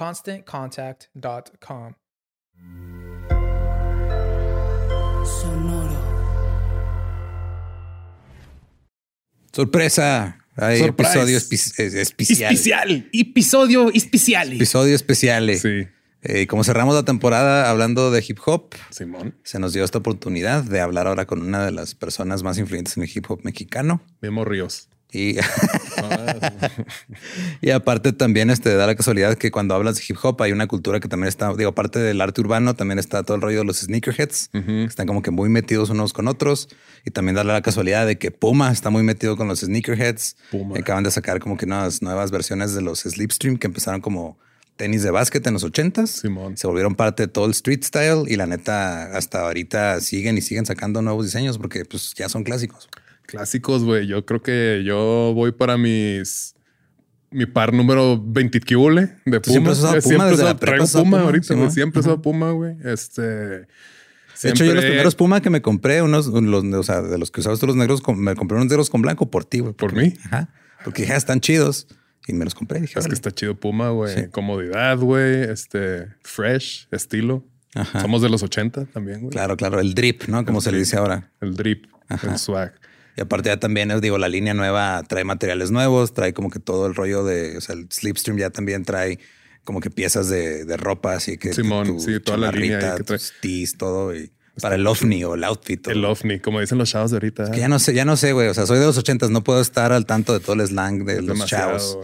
ConstantContact.com. Sonoro. Sorpresa. Hay Surprise. episodio especial. Especial. Episodio especial. Episodio especial. Sí, Eh, como cerramos la temporada hablando de hip hop, Simón. se nos dio esta oportunidad de hablar ahora con una de las personas más influyentes en el hip hop mexicano. Memo Ríos. Y, y aparte también este, da la casualidad que cuando hablas de hip hop hay una cultura que también está, digo, aparte del arte urbano, también está todo el rollo de los sneakerheads, que están como que muy metidos unos con otros. Y también da la casualidad de que Puma está muy metido con los sneakerheads. Puma. Acaban de sacar como que unas nuevas versiones de los Slipstream que empezaron como tenis de básquet en los ochentas. Simón. Se volvieron parte de todo el street style y la neta hasta ahorita siguen y siguen sacando nuevos diseños porque pues ya son clásicos. Clásicos, güey. Yo creo que yo voy para mis. Mi par número 20 que hule de siempre Puma. Eh, Puma, siempre la usado- prepa traigo Puma, Puma, ahorita, güey. Simón. Siempre Ajá. Puma, güey. Este. De hecho, yo los primeros Puma que me compré, unos, los, o sea, de los que usabas tú los negros, me compré unos negros con blanco por ti, güey. ¿Por mí? Ajá. Porque ya están chidos y me los compré. Dije, Es que está chido Puma, güey. Sí. Comodidad, güey. Este. Fresh, estilo. Ajá. Somos de los 80 también, güey. Claro, claro, el drip, ¿no? Como El se le dice ahora. El drip, Ajá. el swag. Y aparte ya también, digo, la línea nueva trae materiales nuevos, trae como que todo el rollo de, o sea, el Slipstream ya también trae como que piezas de, de ropa, así que Simón, sí, toda la línea que trae. tees, todo y para el ovni o el outfit. El ovni, como dicen los chavos de ahorita. Que ya no sé, ya no sé, güey. O sea, soy de los ochentas, no puedo estar al tanto de todo el slang de Es los chavos.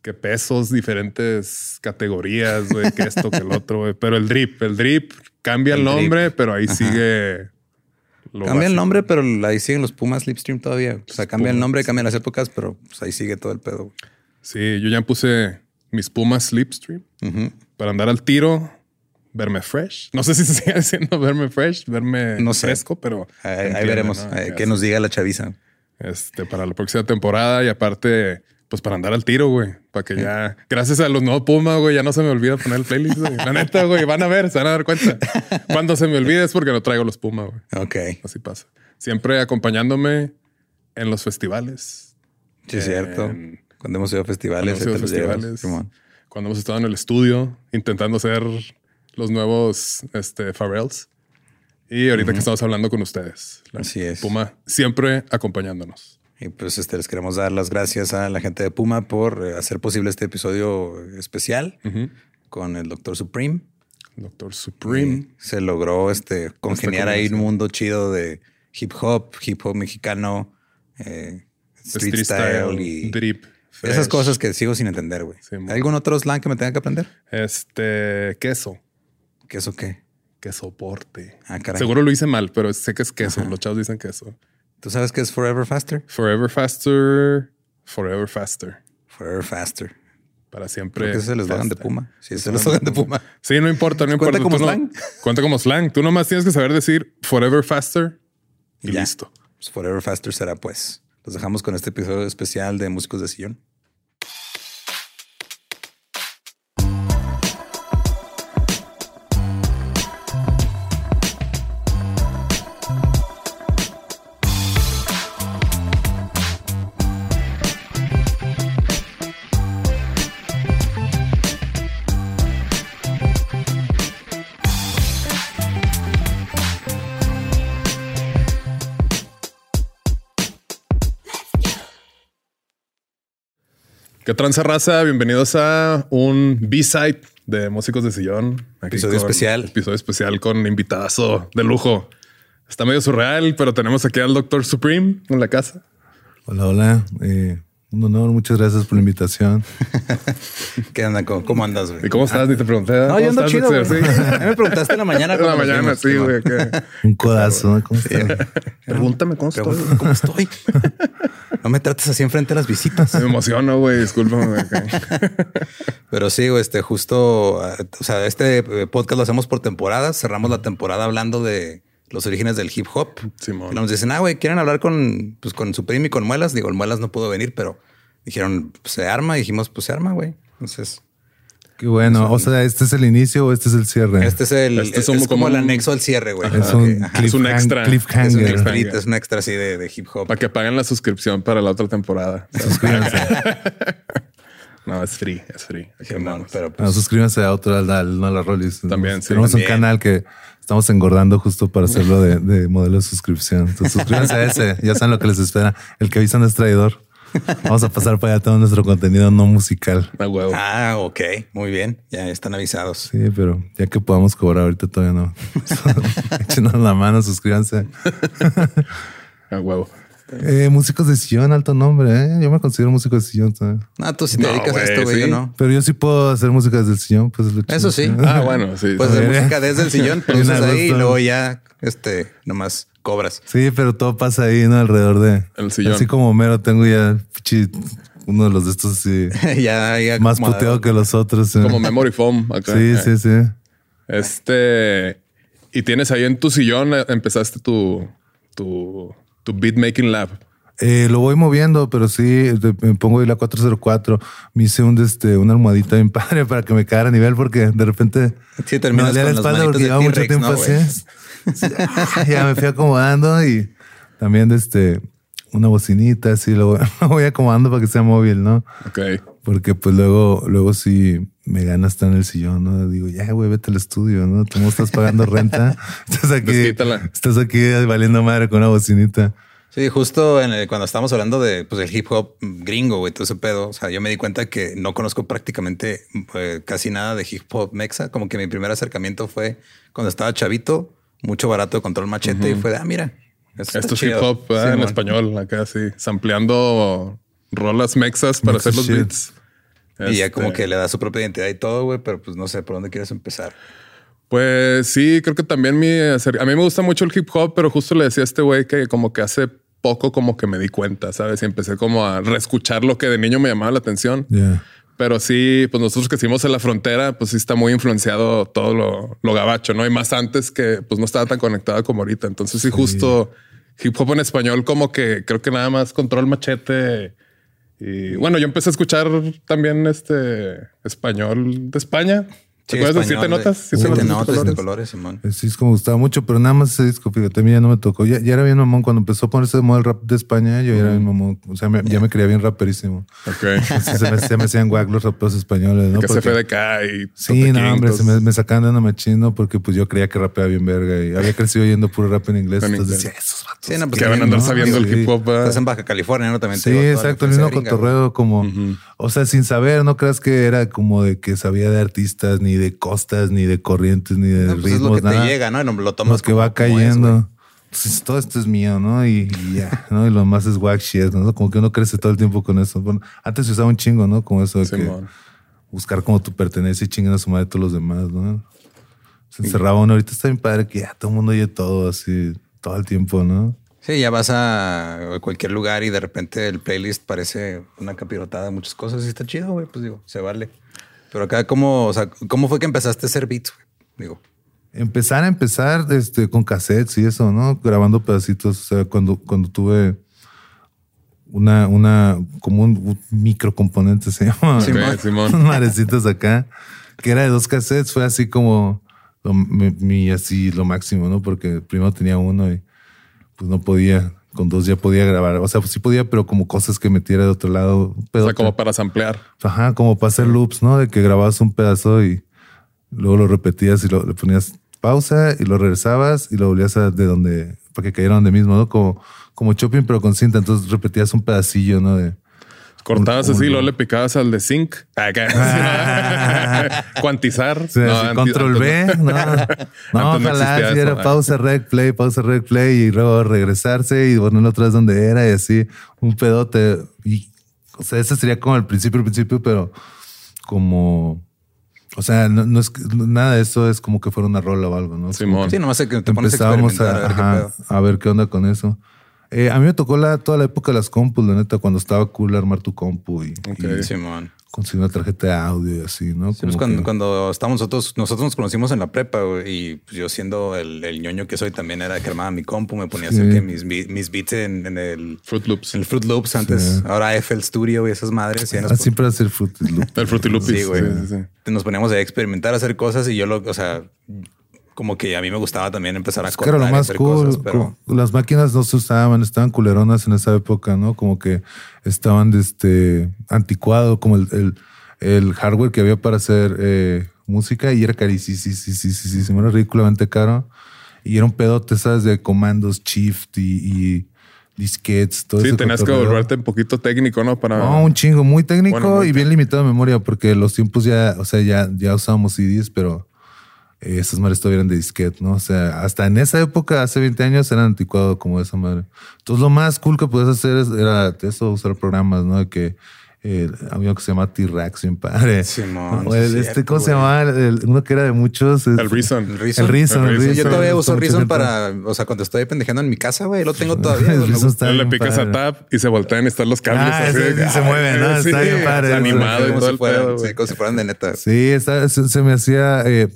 Que pesos, diferentes categorías, güey, que esto, que el otro, güey. Pero el drip, el drip cambia el, El drip. nombre, pero ahí sigue. Lo Cambia el nombre, pero ahí siguen los Pumas Slipstream todavía. O sea, cambia el nombre, cambian las épocas, pero pues ahí sigue todo el pedo. güey. Sí, yo ya puse mis Pumas Slipstream para andar al tiro, verme fresh. No sé si se sigue haciendo verme fresh, verme No sé. fresco, pero Ahí, veremos eh, qué nos diga la chaviza. este, para la próxima temporada y aparte, pues para andar al tiro, güey. Para que ya, gracias a los nuevos Puma, güey, ya no se me olvida poner el playlist, güey. La neta, güey, van a ver, se van a dar cuenta. Cuando se me olvide es porque no traigo los Puma, güey. Ok. Así pasa. Siempre acompañándome en los festivales. Sí, es cierto. Cuando hemos ido a festivales, Cuando hemos ido a festivales. Cuando hemos estado en el estudio intentando hacer los nuevos este, Pharrells. Y ahorita que estamos hablando con ustedes. La Así es. Puma siempre acompañándonos. Y pues este, les queremos dar las gracias a la gente de Puma por eh, hacer posible este episodio especial con el Doctor Supreme. Doctor Supreme. Y se logró este congeniar ahí un mundo chido de hip hop, hip hop mexicano, eh, street, Street style, y drip. Esas cosas que sigo sin entender, güey. Sí, ¿Hay mo. algún otro slang que me tenga que aprender? Este, queso. ¿Qué eso qué? Que soporte. Ah, caray. Seguro lo hice mal, pero sé que es queso. Los chavos dicen queso. ¿Tú sabes qué es Forever Faster? Forever faster, forever faster. Forever Faster. Para siempre. Creo que ese es el eslogan de. Puma. Sí, es el eslogan de Puma. Sí, no importa, no ¿Cuenta importa. como Tú no- slang? cuenta como slang. Tú nomás tienes que saber decir forever faster y listo. Pues Forever Faster será pues. Los dejamos con este episodio especial de Músicos de Sillón. ¿Qué tranza raza? Bienvenidos a un B-side de Músicos de Sillón. Aquí Episodio especial. Episodio especial con invitadazo de lujo. Está medio surreal, pero tenemos aquí al Doctor Supreme en la casa. Hola, hola. Eh, un honor, muchas gracias por la invitación. ¿Qué anda? ¿Cómo, cómo andas, güey? ¿Y cómo estás? Ni te pregunté. No, ¿Cómo yo ando estás, chido, güey. Dexter? Sí. A mí me preguntaste en la mañana. En la mañana, sí, güey. Un codazo, ¿no? ¿Cómo están? Pregúntame cómo estoy. ¿Cómo estoy? No me trates así enfrente de las visitas. Me emociono, güey. Discúlpame. Pero sí, güey, este justo, ah, o sea, este eh, podcast lo hacemos por temporadas. Cerramos la temporada hablando de los orígenes del hip hop. Simón. Y nos dicen, ah, güey, quieren hablar con, pues, con Supreme y con Muelas. Digo, el Muelas no pudo venir, pero dijeron, pues, se arma. Y dijimos, pues se arma, güey. Entonces, Qué bueno. O sea, ¿este es el inicio o este es el cierre? este es el, Este es, es un- es como el anexo al cierre, güey. es un, que- ajá. Es un extra. Es un cliffhanger. extrita, es un extra así de, de hip hop. Para que paguen la suscripción para la otra temporada. Suscríbanse. No, es free, es free. Aquí Simón, pero No, pues, suscríbanse a otro, al, al- no a la Rollis. También, sí. Tenemos También. un canal que estamos engordando justo para hacerlo de, de modelo de suscripción. Entonces, suscríbanse a ese. Ya saben lo que les espera. El que avisa no es traidor. Vamos a pasar para allá todo nuestro contenido no musical. Huevo. ah, ok, muy bien. Ya están avisados. Sí, pero ya que podamos cobrar ahorita todavía no. Échenos la mano, suscríbanse. A huevo. Eh, músicos de sillón, alto nombre. ¿eh? Yo me considero músico de sillón. ¿sabes? No, tú si te No, dedicas a esto, güey, yo sí. no. Pero yo sí puedo hacer música desde el sillón. Pues es lo chido. Eso sí. Ah, bueno, sí. Pues A de ver, música desde el sillón, produces a ahí y luego ya, este, nomás cobras. Sí, pero todo pasa ahí, ¿no? Alrededor de El sillón. Así como Homero, tengo ya pichi, uno de los de estos así, ya, ya más acomodado. puteado que los otros. ¿eh? Como memory foam acá. Sí, sí, sí. Este. Y tienes ahí en tu sillón, eh, empezaste tu, tu, tu beat making lab. Eh, lo voy moviendo, pero sí, me pongo ahí la 404. Me hice un, este, una almohadita bien padre para que me quedara a nivel porque de repente Sí, me terminas dolía la espalda porque de llevaba mucho tiempo así. Sí, ya me fui acomodando y también este, una bocinita, así lo voy, lo voy acomodando para que sea móvil, ¿no? Ok. Porque pues luego, luego sí me gana estar en el sillón, ¿no? Digo, ya, güey, vete al estudio, ¿no? Tú no estás pagando renta. Estás aquí, Desquítala. estás aquí valiendo madre con una bocinita. Sí, justo en el- cuando estábamos hablando de pues, el hip hop gringo, güey, todo ese pedo. O sea, yo me di cuenta que no conozco prácticamente eh, casi nada de hip hop mexa. Como que mi primer acercamiento fue cuando estaba chavito, mucho barato de control machete y fue de, ah, mira. esto, es hip chido". hop ¿verdad? en Simón. español, acá sí. Sampleando rolas mexas para hacer los shit. beats. Y ya Este, como que le da su propia identidad y todo, güey, pero pues no sé por dónde quieres empezar. Pues sí, creo que también mi acer- a mí me gusta mucho el hip hop, pero justo le decía a este güey que como que hace poco como que me di cuenta, ¿sabes? Y empecé como a reescuchar lo que de niño me llamaba la atención. Pero sí, pues nosotros que estuvimos en la frontera, pues sí está muy influenciado todo lo, lo gabacho, ¿no? Y más antes que pues no estaba tan conectada como ahorita. Entonces sí, justo hip hop en español como que creo que nada más control machete. Y bueno, yo empecé a escuchar también este español de España. ¿Te Sí, acuerdas de siete notas? Siete, Siete Siete notas de colores. colores, Simón. Ese disco me gustaba mucho, pero nada más ese disco, fíjate, a mí ya no me tocó. Ya, ya era bien mamón cuando empezó a ponerse de moda el rap de España, yo ya era bien mamón. O sea, me- ya me creía bien raperísimo. Ok. Sí, se, me, se me hacían guac los raperos españoles, ¿no? que Porque- CFDK y Sí, no, King, hombre, se entonces- me, me sacaban de una machino porque pues yo creía que rapeaba bien verga y había crecido oyendo puro rap en inglés. En entonces decía, esos vatos. Sí, no, pues que van a andar ¿no? sabiendo el Sí. hip hop. Estás en Baja California, ¿no? También te Sí, exacto, el mismo cotorreo como, o sea, sin saber, no creas que era como de que sabía de artistas, ni de costas, ni de corrientes, ni de No, pues es ritmos, lo que nada. te llega, ¿no? Lo tomas Lo que como- va es, cayendo. Entonces, todo esto es mío, ¿no? Y, y ya, ¿no? Y lo más es whack shit, ¿no? Como que uno crece todo el tiempo con eso. Bueno, antes se usaba un chingo, ¿no? Como eso de que buscar como tu pertenencia y chingar a su madre todos los demás, ¿no? Se encerraba uno. Ahorita está bien padre que ya todo el mundo oye todo así, todo el tiempo, ¿no? Sí, ya vas a cualquier lugar y de repente el playlist parece una capirotada de muchas cosas y está chido, güey. Pues digo, se vale. Pero acá, ¿cómo, o sea, ¿cómo fue que empezaste a hacer beats? güey? Digo, Empezar a empezar este, con cassettes y eso, ¿no? Grabando pedacitos. O sea, cuando, cuando tuve una, una, como un, un microcomponente se llama. Ok, Simón. Unos marecitos acá, que era de dos cassettes, fue así como lo, mi, mi- así lo máximo, ¿no? Porque primero tenía uno y pues no podía, con dos ya podía grabar. O sea, pues sí podía, pero como cosas que metiera de otro lado. O sea, como para samplear. Ajá, como para hacer loops, ¿no? De que grababas un pedazo y luego lo repetías y lo, le ponías pausa y lo regresabas y lo volvías a de donde, para que cayera donde mismo, ¿no? Como, como chopping, pero con cinta. Entonces repetías un pedacillo, ¿no? De, Cortabas Un- así, luego le picabas al de. Cuantizar. sea, No, así, antes- control B, antes no, no, no ojalá si era eso, pausa, rec, play, pausa, rec, play y luego regresarse y ponerlo otra vez donde era y así, un pedote. Y, o sea, ese sería como el principio, el principio, pero como, o sea, no, no es que- nada de eso es como que fuera una rola o algo, ¿no? Simón. sí, nomás es que te pones a experimentar a, ver qué ajá, pedo. a ver qué onda con eso. Eh, a mí me tocó la, toda la época de las compus, la neta, cuando estaba cool armar tu compu y, Ok. y Simón. conseguir una tarjeta de audio y así, ¿no? Sí, pues cuando, que- cuando estábamos nosotros, nosotros nos conocimos en la prepa güey, y pues, yo siendo el, el ñoño que soy también era que armaba mi compu, me ponía a hacer Sí. que mis, mis beats en, en el, Fruit Loops. en el Fruit Loops antes, Sí. ahora FL Studio y esas madres. Y Ah, siempre hacer Fruity Loop. El Fruity Loops. Sí, güey. Sí, sí, sí. Nos poníamos a experimentar, a hacer cosas y yo lo, o sea, como que a mí me gustaba también empezar a Es que era cortar lo y más cool. cosas, pero como- Las máquinas no se usaban, estaban culeronas en esa época, ¿no? Como que estaban de este anticuado, como el, el, el hardware que había para hacer eh, música y era carísimo, sí, sí, sí, sí, sí, sí, era ridículamente caro. Y era un pedote, ¿sabes? De comandos, shift y, y disquetes, todo Sí, tenías que volverte un poquito técnico, ¿no? Para. No, un chingo, muy técnico Bueno, muy y bien limitado de memoria, porque los tiempos ya, o sea, ya, ya usábamos CDs, pero esas madres todavía eran de disquete, ¿no? O sea, hasta en esa época, hace 20 años, eran anticuados como esa madre. Entonces, lo más cool que podías hacer es- era eso, usar programas, ¿no? De que eh, había uno que se llama T-Rex, bien padre. Simón, O el- este, cierto, ¿cómo se llamaba? El- uno que era de muchos. el Reason. El Reason. El Reason, el Reason. Yo todavía uso Reason para, o sea, cuando estoy pendejando en mi casa, güey, lo tengo todavía. El Reason está le picas a padre. Tab y se voltean y están los cables Ah, así. ese se mueve, ¿no? Está bien padre. Animado y como todo si fueran, sí, como si fueran de neta. Sí, esa- se, se me hacía. eh,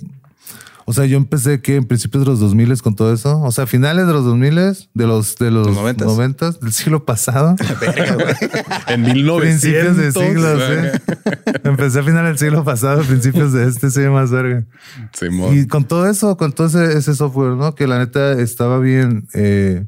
o sea, yo empecé que en principios de los 2000 con todo eso. O sea, finales de los 2000 de los de los ¿Los noventas? 90 del siglo pasado. Verga. En 1900. principios de siglo, güey. sí. Empecé a finales del siglo pasado, principios de este, sí, más verga. Simón. Y con todo eso, con todo ese, ese software, ¿no? Que la neta estaba bien. eh,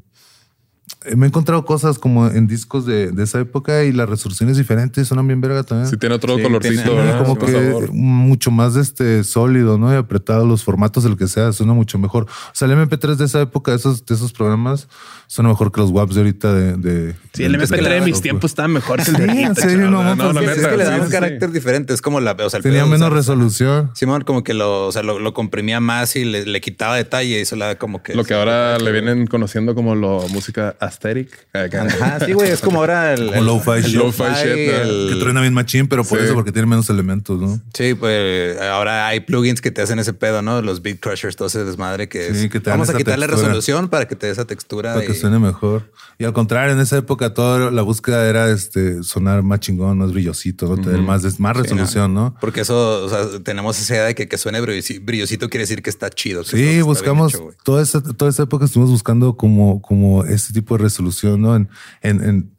me he encontrado cosas como en discos de, de esa época y las resoluciones diferentes son bien verga también. Sí, tiene otro Sí, colorcito, tiene- ¿verdad? como que sabor. mucho más este sólido, ¿no? Y apretado los formatos, el que sea, suena mucho mejor. O sea, el MP3 de esa época, esos, de esos programas, suena mejor que los WAPs de ahorita de. de Sí, el de- MP3 de mis software. tiempos estaba mejor que el Sí, de ahorita, no, No, la sí, Es que le sí, da un sí. carácter diferente. Es como la, o sea, el Tenía pedo, o menos sea, resolución. Simón, como que lo, o sea, lo, lo comprimía más y le, le quitaba detalle y eso le da como que. Lo que ahora le vienen conociendo como lo música aesthetic. Acá. Ajá, sí, güey. Es como ahora el. El- lo-fi shit. Lo-fi shit, el- Que truena bien machín, pero por Sí. eso, porque tiene menos elementos, ¿no? Sí, pues ahora hay plugins que te hacen ese pedo, ¿no? Los beat crushers, todo ese desmadre que es. Sí, que te vamos a quitarle textura. resolución para que te dé esa textura. Para que suene mejor. Y al contrario, en esa época toda la búsqueda era este sonar más chingón, más brillosito, ¿no? Tener más, más Sí, resolución, ¿no? Porque eso, o sea, tenemos esa idea de que, que suene brillosi- brillosito quiere decir que está chido. que Sí, buscamos hecho, toda esa, toda esa época estuvimos buscando como, como este tipo de resolución, ¿no? En, en, en-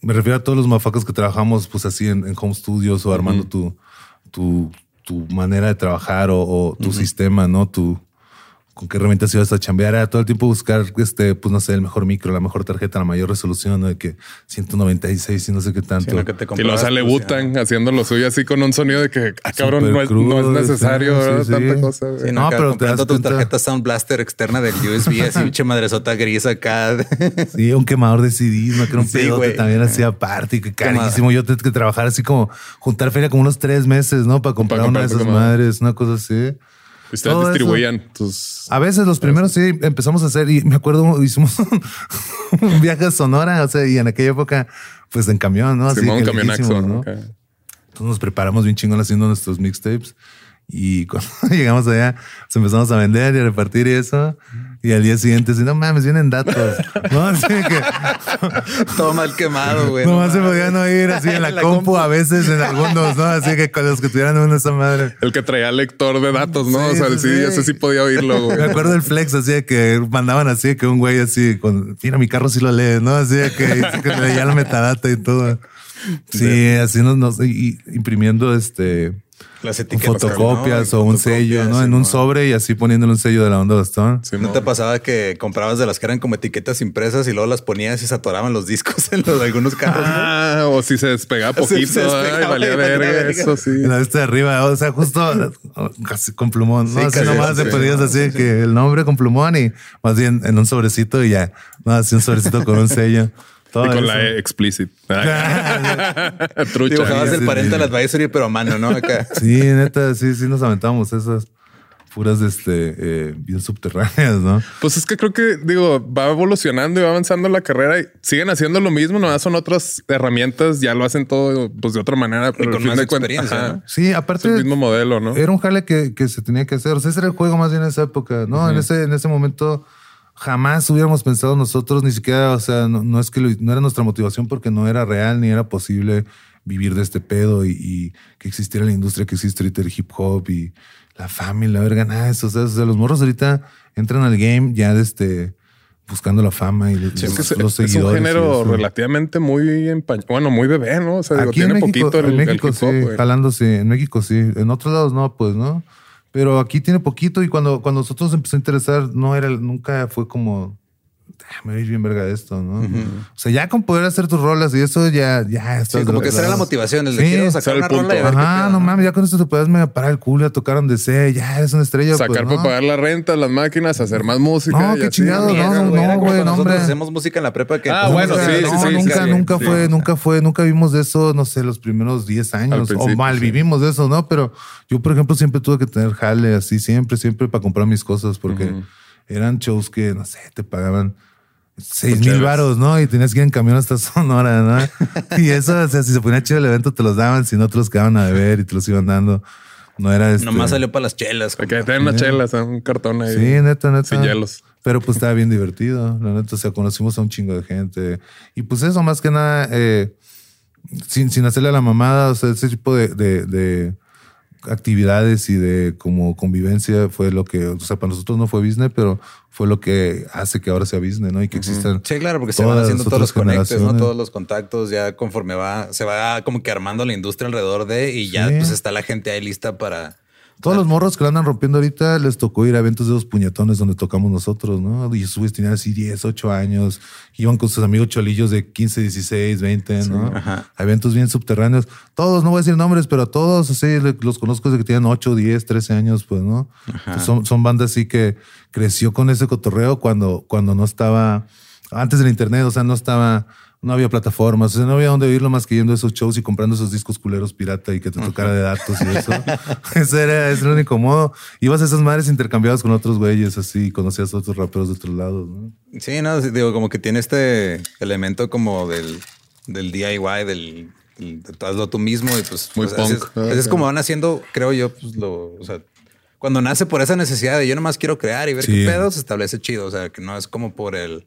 me refiero a todos los mafacos que trabajamos, pues así en, en home studios o armando tu, tu, tu manera de trabajar o, o tu sistema, ¿no? Tu, con qué herramientas ibas a chambear, era todo el tiempo buscar, este, pues no sé, el mejor micro, la mejor tarjeta, la mayor resolución, ¿no? De que 196 y no sé qué tanto. Sino que te Y lo sale pues, Butan haciendo lo suyo así con un sonido de que, ah, cabrón, no es, crudo, no es necesario, sí, ¿verdad? sí, Tanta sí. cosa. güey. Sí, no, acá pero te comprando das tu cuenta- tarjeta Sound Blaster externa del USB, así pinche madresota gris acá. Sí, un quemador de CDs, no que era un Sí, pedote güey. también hacía parte y que carísimo. Yo tenía que trabajar así como juntar feria como unos tres meses, ¿no? Para comprar Para una de comprar esas madres, una cosa así. Ustedes Todo eso. distribuían tus. A veces los primeros sí empezamos a hacer y me acuerdo hicimos un viaje a Sonora, o sea, y en aquella época pues en camión, ¿no? Así camionaxo, lejísimos, ¿no? Entonces nos preparamos bien chingón haciendo nuestros mixtapes y cuando llegamos allá pues empezamos a vender y a repartir y eso. Y al día siguiente, así, no mames, vienen datos. No, así que Todo mal quemado, güey. nomás se mames. podían oír así en la, compu, compu. a veces en algunos, ¿no? Así que con los que tuvieran una esa madre. El que traía lector de datos, ¿no? Sí, o sea, sí, sí, ese sí podía oírlo, güey. Me acuerdo del flex, así de que mandaban así de que un güey así con, mira, mi carro sí lo lee, ¿no? Así de que, dice que leía la metadata y todo. Sí, así nos, nos y imprimiendo este Las etiquetas. fotocopias ¿no? o un sello, ¿no? En un sobre y así poniéndole un sello de la onda Bastón. Sí, ¿No te pasaba que comprabas de las que eran como etiquetas impresas y luego las ponías y se atoraban los discos en los de algunos carros? ¿no? Ah, o si se despegaba Sí, poquito, se despegaba ay, valía verga, verga. eso sí. En la vista de arriba, o sea, justo casi con plumón, ¿no? Sí, así casi, nomás sí. le ponías así que el nombre con plumón y más bien en un sobrecito y ya, no, así un sobrecito con un sello. Todo Y con eso. la E explicit. Trucha. Dibujabas sí, el sí, parental sí. advisory, pero a mano, ¿no? Acá. Sí, neta, sí, sí nos aventamos esas puras, este, eh, bien subterráneas, ¿no? Pues es que creo que, digo, va evolucionando y va avanzando la carrera y siguen haciendo lo mismo, nomás son otras herramientas, ya lo hacen todo pues de otra manera, pero con al fin más experiencia, ajá, ¿no? Sí, es aparte el mismo modelo, ¿no? era un jale que, que se tenía que hacer. O sea, ese era el juego más bien en esa época, ¿no? En ese, en ese momento jamás hubiéramos pensado nosotros, ni siquiera, o sea, no, no es que lo- no era nuestra motivación porque no era real ni era posible vivir de este pedo y, y que existiera la industria que existe ahorita el hip hop y la fama y la verga, nada eso. O sea, o sea, los morros ahorita entran al game ya de este buscando la fama y los, Es que es, los es seguidores. un género relativamente muy empañado, bueno, muy bebé, ¿no? O sea, digo, Aquí en tiene México, poquito el, en el México hip hop, sí, sí, en México sí, en otros lados no, pues no. Pero aquí tiene poquito y cuando, cuando nosotros nos empezó a interesar, no era, nunca fue como, "Ah, me veis bien verga de esto, ¿no? O sea, ya con poder hacer tus rolas y eso ya, ya estás Sí, como que esa era la motivación, el de Sí, quiero sacar una rola y a punto. ver Ajá, pedo, no mames, ya con esto te puedes mega parar el culo, a tocar donde sea, ya eres una estrella. Sacar pues, para ¿no? pagar la renta, las máquinas, hacer más música. No, y qué así. chingado, Mierda, no, güey, no, güey, no, hombre. hacemos música en la prepa que Ah, bueno, Nunca, sí, sí, no, sí, nunca, sí, nunca sí, fue, sí. nunca fue, nunca vimos de eso, no sé, los primeros 10 años o mal vivimos de eso, ¿no? Pero yo, por ejemplo, siempre tuve que tener jale así, siempre, siempre para comprar mis cosas, porque eran shows que, no sé, te pagaban seis mil chelas. varos, ¿no? Y tenías que ir en camión hasta Sonora, ¿no? y eso, o sea, si se ponía chido el evento, te los daban, si no, te los quedaban a beber y te los iban dando. No era este... nomás salió para las chelas. Que tener una chela, o sea, un cartón ahí. Sí, neta, neta. Sin hielos. Pero pues estaba bien divertido, la neta. O sea, conocimos a un chingo de gente. Y pues eso, más que nada, eh, sin, sin hacerle a la mamada, o sea, ese tipo de, de- de actividades y de como convivencia fue lo que, o sea, para nosotros no fue business, pero fue lo que hace que ahora sea business, ¿no? Y que existan. Sí, claro, porque se van haciendo todos los conectes, ¿no? Todos los contactos, ya conforme va, se va como que armando la industria alrededor de y ya Sí. pues está la gente ahí lista para. Todos los morros que la andan rompiendo ahorita les tocó ir a eventos de dos puñetones donde tocamos nosotros, ¿no? Y esos güeyes tenían así 10, 8 años, iban con sus amigos cholillos de 15, 16, 20, ¿no? ajá. A eventos bien subterráneos. Todos, no voy a decir nombres, pero a todos, así los conozco desde que tenían 8, 10, 13 años, pues, ¿no? Pues son, son bandas así que creció con ese cotorreo cuando, cuando no estaba, antes del internet, o sea, no estaba, no había plataformas, o sea, no había dónde oírlo más que yendo a esos shows y comprando esos discos culeros pirata y que te tocara de datos y eso. ese era, ese era el único modo. Ibas a esas madres intercambiadas con otros güeyes así, y conocías a otros raperos de otros lados, ¿no? Sí, no, digo, como que tiene este elemento como del, del DIY, del, del de hazlo tú mismo y pues, Muy pues, es, punk. Ah, así es ok. como van haciendo, creo yo, pues lo, o sea, cuando nace por esa necesidad de yo nomás quiero crear y ver Sí. qué pedo se establece chido, o sea, que no es como por el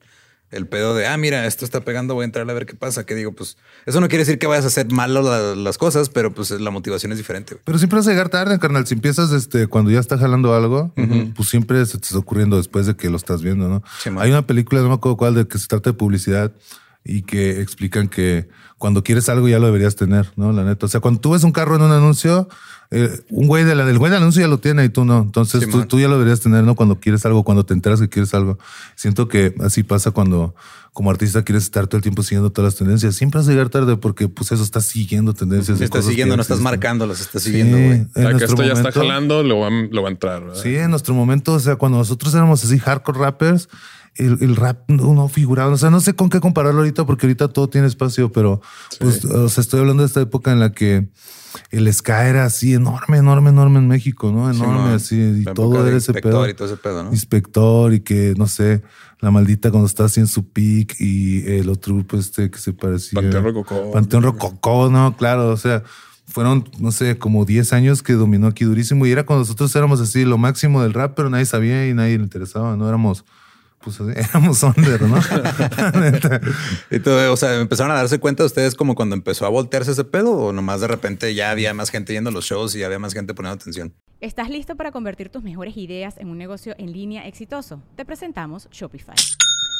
el pedo de, ah, mira, esto está pegando, voy a entrar a ver qué pasa. Que digo, pues eso no quiere decir que vayas a hacer malo la- las cosas, pero pues la motivación es diferente. güey. Pero siempre vas a llegar tarde, carnal. Si empiezas este, cuando ya está jalando algo, pues siempre se te está ocurriendo después de que lo estás viendo, ¿no? Sí. Hay una película, no me acuerdo cuál, de que se trata de publicidad y que explican que cuando quieres algo ya lo deberías tener, ¿no? La neta. O sea, cuando tú ves un carro en un anuncio, eh, un güey de la, del güey del anuncio ya lo tiene y tú no. Entonces Sí, tú, tú ya lo deberías tener, ¿no? Cuando quieres algo, cuando te enteras que quieres algo. Siento que así pasa cuando como artista quieres estar todo el tiempo siguiendo todas las tendencias. Siempre vas a llegar tarde porque pues eso estás siguiendo tendencias. Estás siguiendo, no estás existen. marcándolas, estás Sí, siguiendo, güey. en O sea, que nuestro esto ya está momento- jalando, lo va, lo va a entrar. ¿verdad? Sí, en nuestro momento, o sea, cuando nosotros éramos así hardcore rappers, el, el rap no, figuraba. O sea, no sé con qué compararlo ahorita, porque ahorita todo tiene espacio, pero pues, o sea, estoy hablando de esta época en la que el Sky era así enorme, enorme, enorme en México, ¿no? Enorme, así. Y todo era ese Inspector pedo. y todo ese pedo, ¿no? Inspector y que, no sé, la maldita cuando está así en su peak y el otro grupo este que se parecía. Panteón Rococó. Panteón Rococó, no, claro, o sea, fueron, no sé, como 10 años que dominó aquí durísimo y era cuando nosotros éramos así, lo máximo del rap, pero nadie sabía y nadie le interesaba, no éramos, pues éramos under, ¿no? Todo, o sea, empezaron a darse cuenta ustedes como cuando empezó a voltearse ese pedo o nomás de repente ya había más gente yendo a los shows y había más gente poniendo atención. ¿Estás listo para convertir tus mejores ideas en un negocio en línea exitoso? Te presentamos Shopify.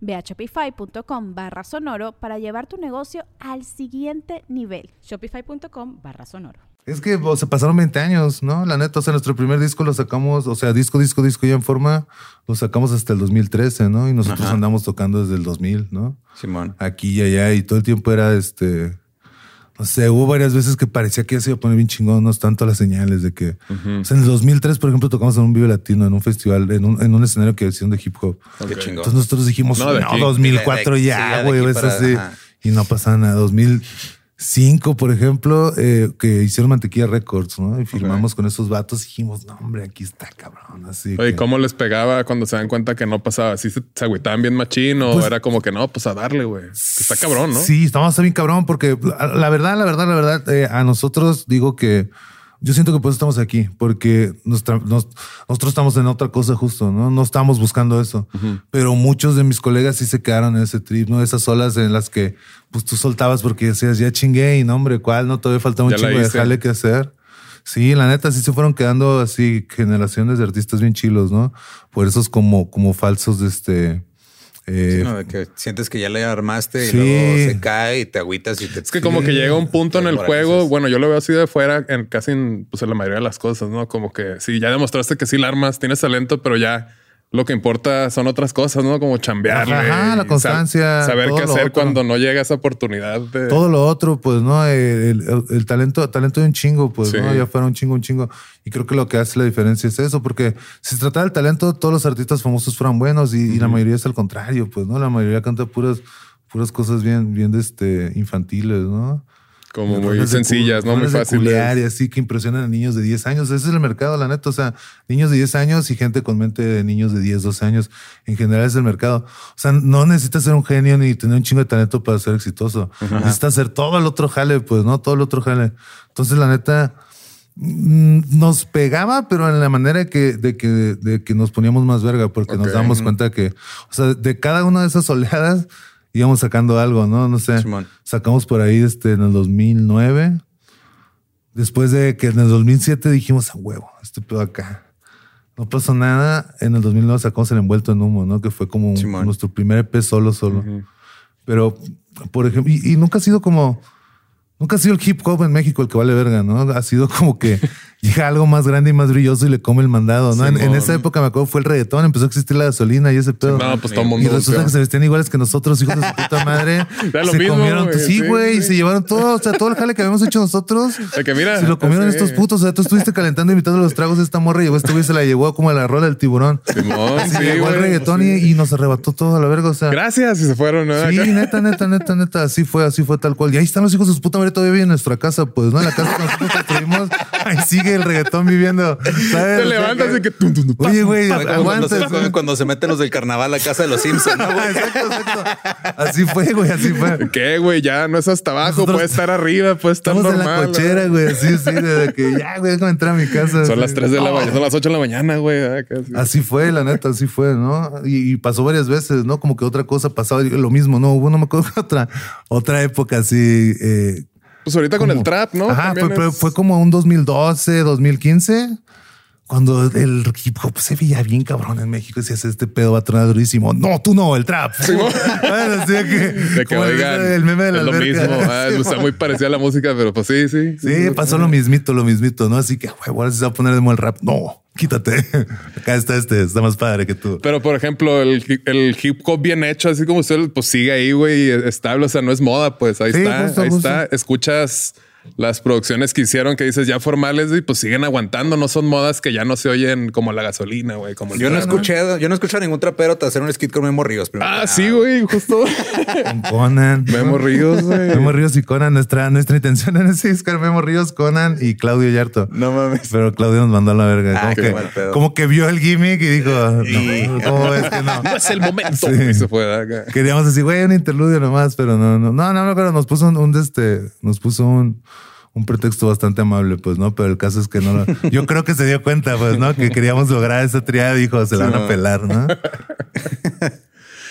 Ve a shopify.com barra sonoro para llevar tu negocio al siguiente nivel. Shopify.com barra sonoro. Es que o sea, pasaron 20 años, ¿no? La neta, o sea, nuestro primer disco lo sacamos, o sea, disco, disco, disco ya en forma, lo sacamos hasta el 2013, ¿no? Y nosotros Ajá. andamos tocando desde el 2000, ¿no? Simón. Aquí y allá, y todo el tiempo era este. No sé, hubo varias veces que parecía que ya se iba a poner bien chingón, no es tanto las señales de que. O sea, en el 2003, por ejemplo, tocamos en un Vive Latino, en un festival, en un, en un escenario que hicieron de hip hop. Qué chingón. Entonces nosotros dijimos, No, no, de aquí. 2004 De- de- sí, ya, güey, ves para- así. ajá. Y no pasaba nada. 2005, por ejemplo, eh, que hicieron Mantequilla Records, ¿no? Y firmamos con esos vatos y dijimos, no, hombre, aquí está cabrón. Así. Oye, que- ¿cómo les pegaba cuando se dan cuenta que no pasaba? ¿Sí se, se agüitaban bien machín o Pues- era como que no, pues a darle, güey? Está cabrón, ¿no? Sí, estamos bien cabrón porque la la verdad, la verdad, la verdad, eh, a nosotros digo que yo siento que por eso estamos aquí, porque nos- nosotros estamos en otra cosa justo, ¿no? No estamos buscando eso. Pero muchos de mis colegas sí se quedaron en ese trip, ¿no? Esas olas en las que pues tú soltabas porque decías, ya chingué y no, hombre, ¿cuál? No, todavía falta un chingo de jale que hacer. Sí, la neta, sí se fueron quedando así generaciones de artistas bien chilos, ¿no? Por esos como, como falsos de este... eh, Sí, ¿no? De que sientes que ya le armaste y Sí. luego se cae y te agüitas y te. Es que como que llega un punto en el juego, bueno, yo lo veo así de fuera en casi en, pues en la mayoría de las cosas, ¿no? Como que sí, ya demostraste que sí la armas, tienes talento, pero ya lo que importa son otras cosas, ¿no? Como chambearle. Ajá, la constancia, sab- saber qué hacer otro. cuando no llega esa oportunidad de... todo lo otro, pues, ¿no? El, el- el talento, talento de un chingo, pues, Sí. ¿no? Ya fuera un chingo, un chingo. Y creo que lo que hace la diferencia es eso, porque si se trata del talento, todos los artistas famosos fueran buenos y, y la mayoría es al contrario, pues, ¿no? La mayoría canta puras, puras cosas bien, bien, este, infantiles, ¿no? Como muy sencillas, ¿no? Muy fáciles. y así que impresionan a niños de 10 años. Ese es el mercado, la neta. O sea, niños de 10 años y gente con mente de niños de 10, 12 años. En general es el mercado. O sea, no necesitas ser un genio ni tener un chingo de talento para ser exitoso. Necesitas hacer todo el otro jale, pues, ¿no? Todo el otro jale. Entonces, la neta, mm, nos pegaba, pero en la manera que, de que, de que nos poníamos más verga, porque nos Ok. damos cuenta que, o sea, de cada una de esas oleadas íbamos sacando algo, ¿no? No sé. Simón. Sacamos por ahí este, en el 2009. Después de que en el 2007 dijimos, a huevo, este pedo acá. No pasó nada. En el 2009 sacamos el envuelto en humo, ¿no? Que fue como un- nuestro primer EP solo, solo. Pero, por ejemplo, y, y nunca ha sido como, nunca ha sido el hip hop en México el que vale verga, ¿no? Ha sido como que llega algo más grande y más brilloso y le come el mandado, ¿no? En, esa época me acuerdo fue el reggaetón, empezó a existir la gasolina y ese pedo. No, pues todo el Y mundo. resulta que se vestían iguales que nosotros, hijos de su puta madre. Lo se mismo, comieron, sí, sí, güey, y se llevaron todo, o sea, todo el jale que habíamos hecho nosotros. De que mira. Se lo comieron estos putos. O sea, tú estuviste calentando, invitando los tragos a esta morra y llegó este güey se la llevó como a la rola del tiburón. Simón, sí, llegó el reggaetón pues, y, y nos arrebató todo a la verga. O sea, Gracias, y se fueron, ¿no? Sí, neta, neta, neta, neta. Así fue, así fue tal cual. Y ahí están los hijos de su puta madre todavía viven en nuestra casa, pues, ¿no? En la casa que nosotros construimos, ahí sigue el reggaetón viviendo. ¿sabes? Te O sea, levantas y que. tum, tum, tum, pa. Oye, güey, Como cuando, se, cuando se meten los del carnaval a casa de los Simpsons, ¿no, güey? Exacto, exacto. Así fue, güey, así fue. ¿Qué, güey? Ya no es hasta abajo, Nosotros- puede estar arriba, puede estar Estamos en normal. la cochera, ¿no? güey. Sí, sí, desde que ya, güey, déjame entrar a mi casa. Son Sí. las 3 de la mañana, son las 8 de la mañana, güey. acá, sí. Así fue, la neta, así fue, ¿no? Y, y pasó varias veces, ¿no? Como que otra cosa pasaba, lo mismo, ¿no? Hubo, no me acuerdo, otra, otra época así, eh, Pues ahorita con el trap, ¿no? Ajá, fue- es- fue como un 2012, 2015. Cuando el hip hop se veía bien cabrón en México, decías, este pedo va a tronar durísimo. No, tú no, el trap. Bueno, así que, De oigan, el meme de la es lo alberca. mismo. ah, Sí, muy parecida a la música, pero pues sí, sí. Sí, pasó lo mismito, lo mismito, ¿no? Así que, güey, ahora sí se va a poner de moda el rap. No, quítate. Acá está este, está más padre que tú. Pero por ejemplo, el, hi- el hip hop bien hecho, así como usted, pues sigue ahí, güey, estable. O sea, no es moda, pues ahí Sí, está, justo, ahí justo. está. Escuchas las producciones que hicieron que dices ya formales y pues siguen aguantando. No son modas que ya no se oyen como la gasolina, güey. Como el Yo no escuché, yo no escuché a ningún trapero hacer un skit con Memo Ríos. primero Ah, que sí, güey, justo. Con Conan. Memo Ríos, güey. Memo Ríos y Conan. Nuestra, nuestra intención en ese disco era Memo Ríos, Conan y Claudio Yarto. No mames. Pero Claudio nos mandó a la verga. Ah, como, qué que, mal pedo. como que vio el gimmick y dijo, no, ¿cómo es que no? No es el momento. Sí. Se fue acá. Queríamos decir, güey, un interludio nomás, pero no, no, no, no, no, pero nos puso un, un este, nos puso un, un pretexto bastante amable, pues, ¿no? Pero el caso es que no lo, yo creo que se dio cuenta, pues, ¿no? Que queríamos lograr esa triada y dijo, se la van a pelar, ¿no?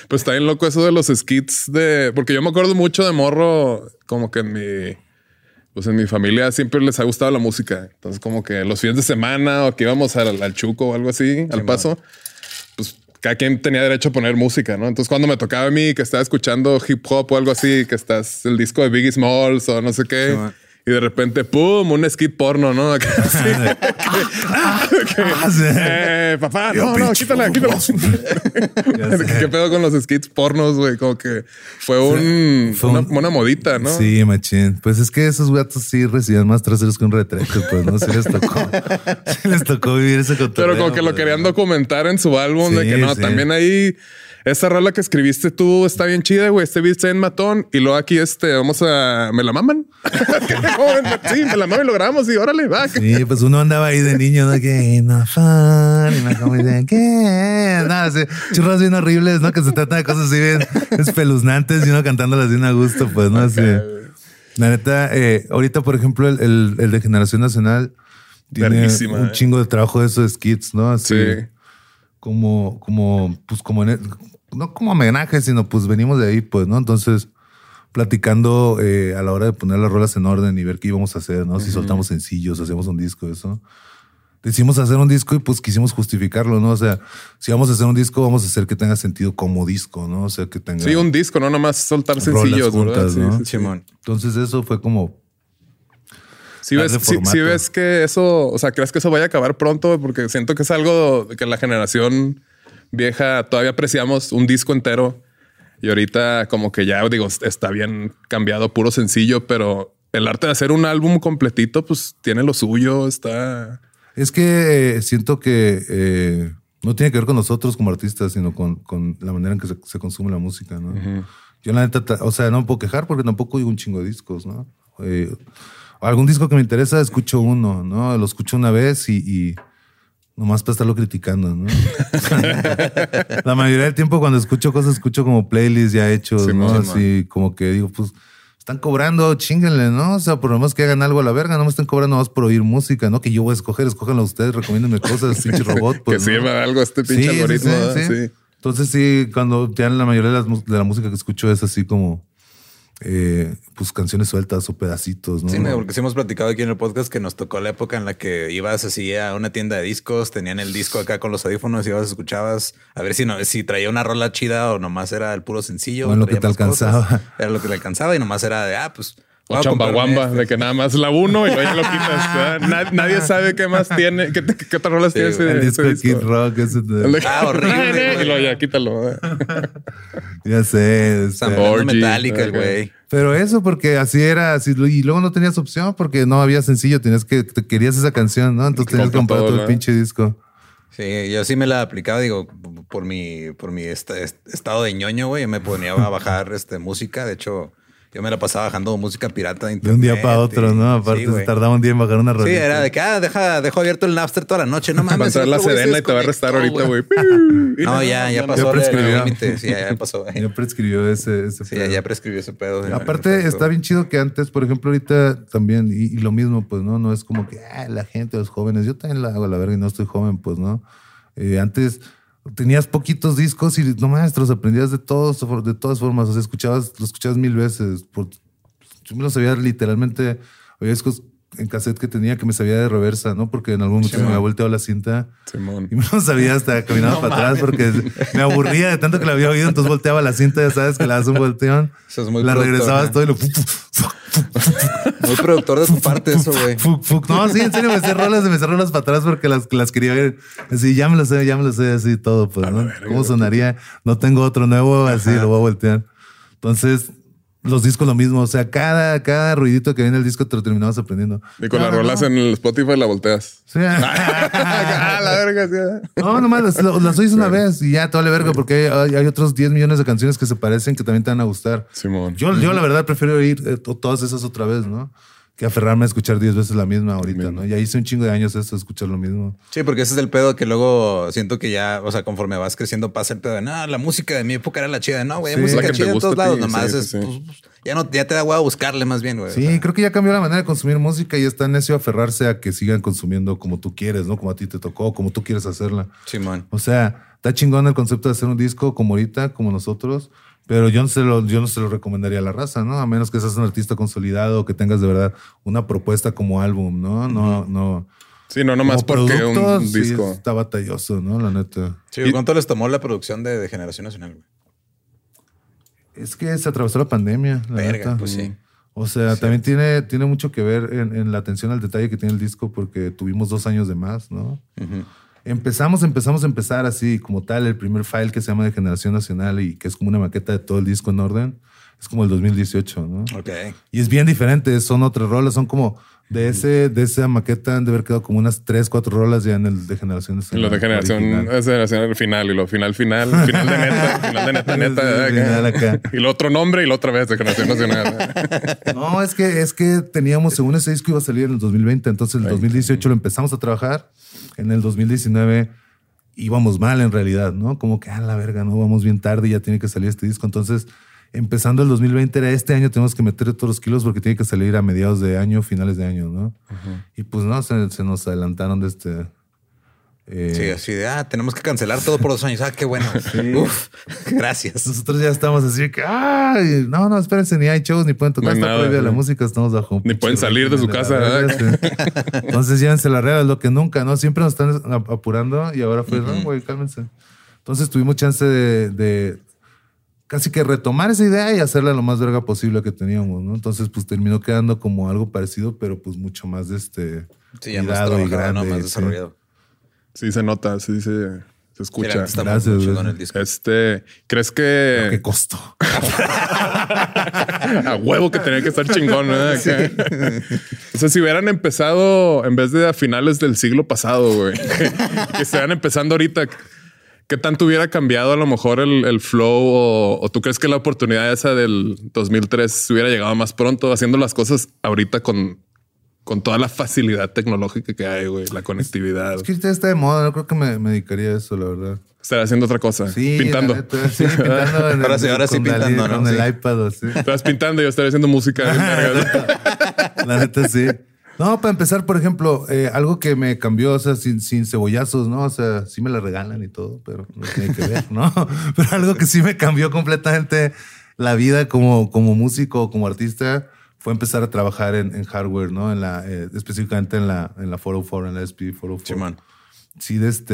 Pues está bien loco eso de los skits de. Porque yo me acuerdo mucho de morro, como que en mi. Pues en mi familia siempre les ha gustado la música. Entonces, como que los fines de semana o que íbamos al, al Chuco o algo así, al paso, pues cada quien tenía derecho a poner música, ¿no? Entonces, cuando me tocaba a mí que estaba escuchando hip hop o algo así, que estás el disco de Biggie Smalls o no sé qué. Y de repente, ¡pum! Un skit porno, ¿no? Acá, así. Ah, sí. Eh, papá, no, no, quítala, quítala. ¿Qué pedo con los skits pornos, güey? Como que fue un, Fue una, un- una modita, ¿no? Sí, machín. Pues es que esos gatos sí recibían más traseros que un retrete, pues, ¿no? Sí les tocó, sí les tocó vivir ese. Pero como que lo pues, querían documentar en su álbum de que no, sí. también ahí esa rola que escribiste tú está bien chida, güey. Este beat está en matón y luego aquí este vamos a me la maman. sí, me la maman y lo grabamos y órale, va. Sí, pues uno andaba ahí de niño, ¿no? Que no fun. Y me como de ¿qué? No, sí, churros bien horribles, ¿no? Que se trata de cosas así bien espeluznantes y uno cantándolas bien a gusto, pues, ¿no? Así. La neta, eh, ahorita, por ejemplo, el, el- el de Generación Nacional tiene Verguísima, un eh. chingo de trabajo de esos skits, ¿no? Así Sí. como, como, pues como, en el- no como homenaje, sino pues venimos de ahí, pues, ¿no? Entonces, platicando eh, a la hora de poner las rolas en orden y ver qué íbamos a hacer, ¿no? Si soltamos sencillos, hacíamos un disco, eso. Decidimos hacer un disco y pues quisimos justificarlo, ¿no? O sea, si vamos a hacer un disco, vamos a hacer que tenga sentido como disco, ¿no? O sea, que tenga Sí, un disco, no nomás soltar sencillos, juntas, ¿verdad? ¿no? Sí, sí, sí. Simón. Entonces eso fue como... Si ves, formato. sí ves que eso, o sea, crees que eso vaya a acabar pronto, porque siento que es algo que la generación vieja todavía apreciamos un disco entero y ahorita como que ya digo, está bien cambiado puro sencillo, pero el arte de hacer un álbum completito, pues tiene lo suyo, está... Es que eh, siento que eh, no tiene que ver con nosotros como artistas, sino con, con la manera en que se, se consume la música, ¿no? Yo la neta, ta- o sea, no me puedo quejar porque tampoco oigo un chingo de discos, ¿no? Eh, algún disco que me interesa, escucho uno, ¿no? Lo escucho una vez y, y nomás para estarlo criticando, ¿no? la mayoría del tiempo cuando escucho cosas, escucho como playlists ya hechos, Sí, ¿no? Así como que digo, pues están cobrando, chinguenle, ¿no? O sea, por lo menos que hagan algo a la verga, no me estén cobrando más por oír música, ¿no? Que yo voy a escoger, escójanlo ustedes, recomiéndenme cosas, pinche robot. Pues, que ¿no? sirva algo este pinche Sí, algoritmo. sí. Entonces sí, cuando ya la mayoría de, las mu- de la música que escucho es así como, eh, pues canciones sueltas o pedacitos, ¿no? Sí, porque sí hemos platicado aquí en el podcast que nos tocó la época en la que ibas así a una tienda de discos, tenían el disco acá con los audífonos, ibas, escuchabas a ver si no, si traía una rola chida o nomás era el puro sencillo. O en lo que te cosas. alcanzaba. Era lo que le alcanzaba y nomás era de, ah, pues. O voy a comprarme chambaguamba, este. de que nada más la uno y luego ya lo quitas. nadie sabe qué más tiene, qué, qué otras rolas Sí, tiene ese, El disco ese de Kid Rock, ese de- El de- Ah, horrible, güey. y luego ya quítalo. ¿verdad? ya sé. este, Metallica, el güey. Pero eso porque así era, así, y luego no tenías opción porque no había sencillo, tenías que, te querías esa canción, ¿no? Entonces tenías que Compra comprar todo, todo el ¿no? pinche disco. Sí, yo sí me la aplicaba, digo, por mi, por mi est- est- estado de ñoño, güey. Yo me ponía a bajar este, música. De hecho, yo me la pasaba bajando música pirata de un día para otro, y- ¿no? sí, Aparte se tardaba un día en bajar una Sí, rolita. era de que, ah, deja, dejo abierto el Napster toda la noche. No Va a mames. entrar la sedena y te va a arrestar ahorita, güey. No, ya, ya pasó el- límite. Sí, ya, ya pasó. Ya prescribió ese, ese Sí, ya, pedo. ya prescribió ese pedo. Aparte, está bien chido que antes, por ejemplo, ahorita también, y, y lo mismo, pues, ¿no? No es como que ah, la gente, los jóvenes, yo también la hago la verga y no estoy joven, pues, ¿no? Eh, antes tenías poquitos discos y no maestros, aprendías de todos, de todas formas, o sea, escuchabas, lo escuchabas mil veces por yo me sabía literalmente. Había discos en cassette que tenía que me sabía de reversa, ¿no? Porque en algún momento me había volteado la cinta Simón. y me lo sabía hasta caminando para atrás porque me aburría de tanto que la había oído. Entonces volteaba la cinta, ya sabes que la das un volteón. Eso es muy la regresabas ¿no? todo y lo. Muy productor de tu parte eso, güey. Fuc, fuc. No, sí, en serio, me cerró las, me cerró las para atrás porque las, las quería ver. Así, ya me lo sé, ya me lo sé, así todo. Pues, ¿no? ¿Cómo sonaría? No tengo otro nuevo, así lo voy a voltear. Entonces, los discos lo mismo. O sea, cada, cada ruidito que viene el disco te lo terminabas aprendiendo. Y con No, las no, rolas no. en el Spotify la volteas. Sí. ah, la verga, sí. No, nomás las, las oyes una vez y ya, todo le verga, porque hay, hay otros 10 millones de canciones que se parecen que también te van a gustar. Simón. Yo, yo la verdad prefiero oír eh, to- todas esas otra vez, ¿no? Que aferrarme a escuchar 10 veces la misma ahorita, ¿no? Ya hice un chingo de años esto, escuchar lo mismo. Sí, porque ese es el pedo que luego siento que ya, o sea, conforme vas creciendo pasa el pedo de, no, la música de mi época era la chida. No, güey, hay Sí. música La que te chida en todos a ti, lados. Nomás sí, es, sí, sí. pues, pues, ya, no, ya te da huevo buscarle más bien, güey. o Sí, sea. creo que ya cambió la manera de consumir música y está necio aferrarse a que sigan consumiendo como tú quieres, ¿no? Como a ti te tocó, como tú quieres hacerla. Simón. O sea, está chingón el concepto de hacer un disco como ahorita, como nosotros, pero yo no se lo, yo no se lo recomendaría a la raza, ¿no? A menos que seas un artista consolidado, que tengas de verdad una propuesta como álbum, ¿no? No, no. Sí, no nomás como porque un sí, disco. está batalloso, ¿no? La neta. Sí, ¿cuánto les tomó la producción de, de Generación Nacional, güey? Es que se atravesó la pandemia, la Verga, neta. pues sí. O sea, también tiene, tiene mucho que ver en, en la atención al detalle que tiene el disco porque tuvimos dos años de más, ¿no? Ujú. Empezamos, empezamos a empezar así como tal, el primer file que se llama de Generación Nacional y que es como una maqueta de todo el disco en orden, es como el 2018, ¿no? Ok. Y es bien diferente, son otras rolas, son como de ese de esa maqueta han de haber quedado como unas tres, cuatro rolas ya en el de Generación Y Nacional. Los de generación, original. es generación final, y lo final, final, final de neta, final de neta, neta. Final acá. Y lo otro nombre y la otra vez de generación nacional. No, es que, es que teníamos, según ese disco iba a salir en el 2020, entonces en el 2018 lo empezamos a trabajar, en el 2019 íbamos mal en realidad, ¿no? Como que, a la verga, no, vamos bien tarde y ya tiene que salir este disco, entonces empezando el 2020 era este año tenemos que meter todos los kilos porque tiene que salir a mediados de año, finales de año, ¿no? Y pues no, se, se nos adelantaron de este... eh, Sí, así de, ah, tenemos que cancelar todo por dos años. Ah, qué bueno. Uf, gracias. Nosotros ya estamos así que, ay, no, no, espérense, ni hay shows, ni pueden tocar, No está nada, prohibida la música, estamos bajo. un Ni pueden salir de su casa, ¿verdad? Entonces llévense la regla, lo que nunca, ¿no? Siempre nos están ap- apurando y ahora fue, no, güey, cálmense. Entonces tuvimos chance de, de casi que retomar esa idea y hacerla lo más verga posible que teníamos, ¿no? Entonces, pues terminó quedando como algo parecido, pero pues mucho más de este. Sí, ya más grande, Más desarrollado. Sí, se nota, sí se, se escucha. muy- Gracias, el disco. Este, ¿crees Pero ¿Qué que costó? a huevo que tenía que estar chingón? Acá. O sea, si hubieran empezado en vez de a finales del siglo pasado, güey, que estuvieran empezando ahorita, ¿qué tanto hubiera cambiado a lo mejor el, el flow? O, o tú crees que la oportunidad esa del 2003 hubiera llegado más pronto haciendo las cosas ahorita con, con toda la facilidad tecnológica que hay, güey, la conectividad? Es que ahorita está de moda, no creo que me, me dedicaría a eso, la verdad. Estar haciendo otra cosa, Sí, pintando. la neta, sí, pintando. en el- Ahora sí, ahora sí pintando, ¿no? Con el iPad, sí. Estás pintando y yo estaré haciendo música. La neta, sí. No, para empezar, por ejemplo, eh, algo que me cambió, o sea, sin, sin cebollazos, ¿no? O sea, sí me la regalan y todo, pero no tiene que ver, ¿no? Pero algo que sí me cambió completamente la vida como, como músico, como artista, fue empezar a trabajar en, en hardware, ¿no? En la, eh, específicamente en la, en la 404, en la SP 404. Simón. Sí, de este...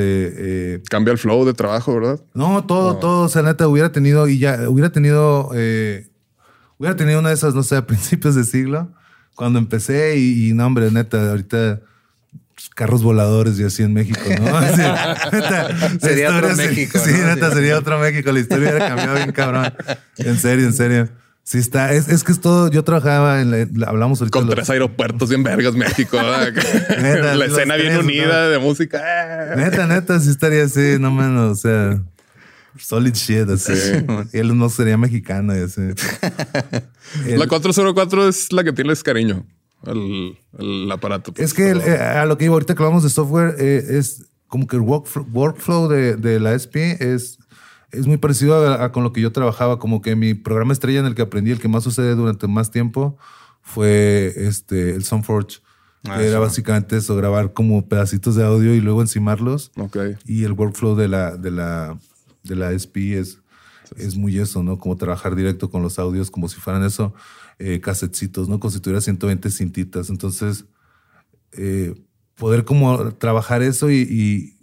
eh, Cambia el flow de trabajo, ¿verdad? no, todo, todo. O sea, neta, hubiera tenido, y ya, hubiera tenido, eh, hubiera tenido una de esas, no sé, a principios de siglo, cuando empecé, y, y no, hombre, neta, ahorita pues, carros voladores y así en México, ¿no? Así, neta, Sería otro México, Sí, ¿no? neta, sería otro México. La historia hubiera cambiado bien cabrón. En serio, en serio. Sí está. Es, es que es todo. Yo trabajaba en la, la- hablamos ahorita. Con los- tres aeropuertos bien vergas, México. la escena bien unida ¿no? de música. Neta, neta, sí estaría así, no menos, o sea, solid shit, así. Y él no sería mexicano y así. El- La 404 es la que tienes cariño. El, el aparato. pues. es que el- eh, a lo que iba ahorita que hablamos de software, eh, es como que el workflow, workflow de, de la SP es, es muy parecido a, a con lo que yo trabajaba, como que mi programa estrella en el que aprendí, el que más sucede durante más tiempo, fue este, el Soundforge. Ah, era sí. básicamente eso, grabar como pedacitos de audio y luego encimarlos. Ok. Y el workflow de la, de la, de la SP es, es muy eso, ¿no? Como trabajar directo con los audios, como si fueran eso, eh, casetcitos, ¿no? Como si tuviera 120 cintitas. Entonces, eh, poder como trabajar eso y, y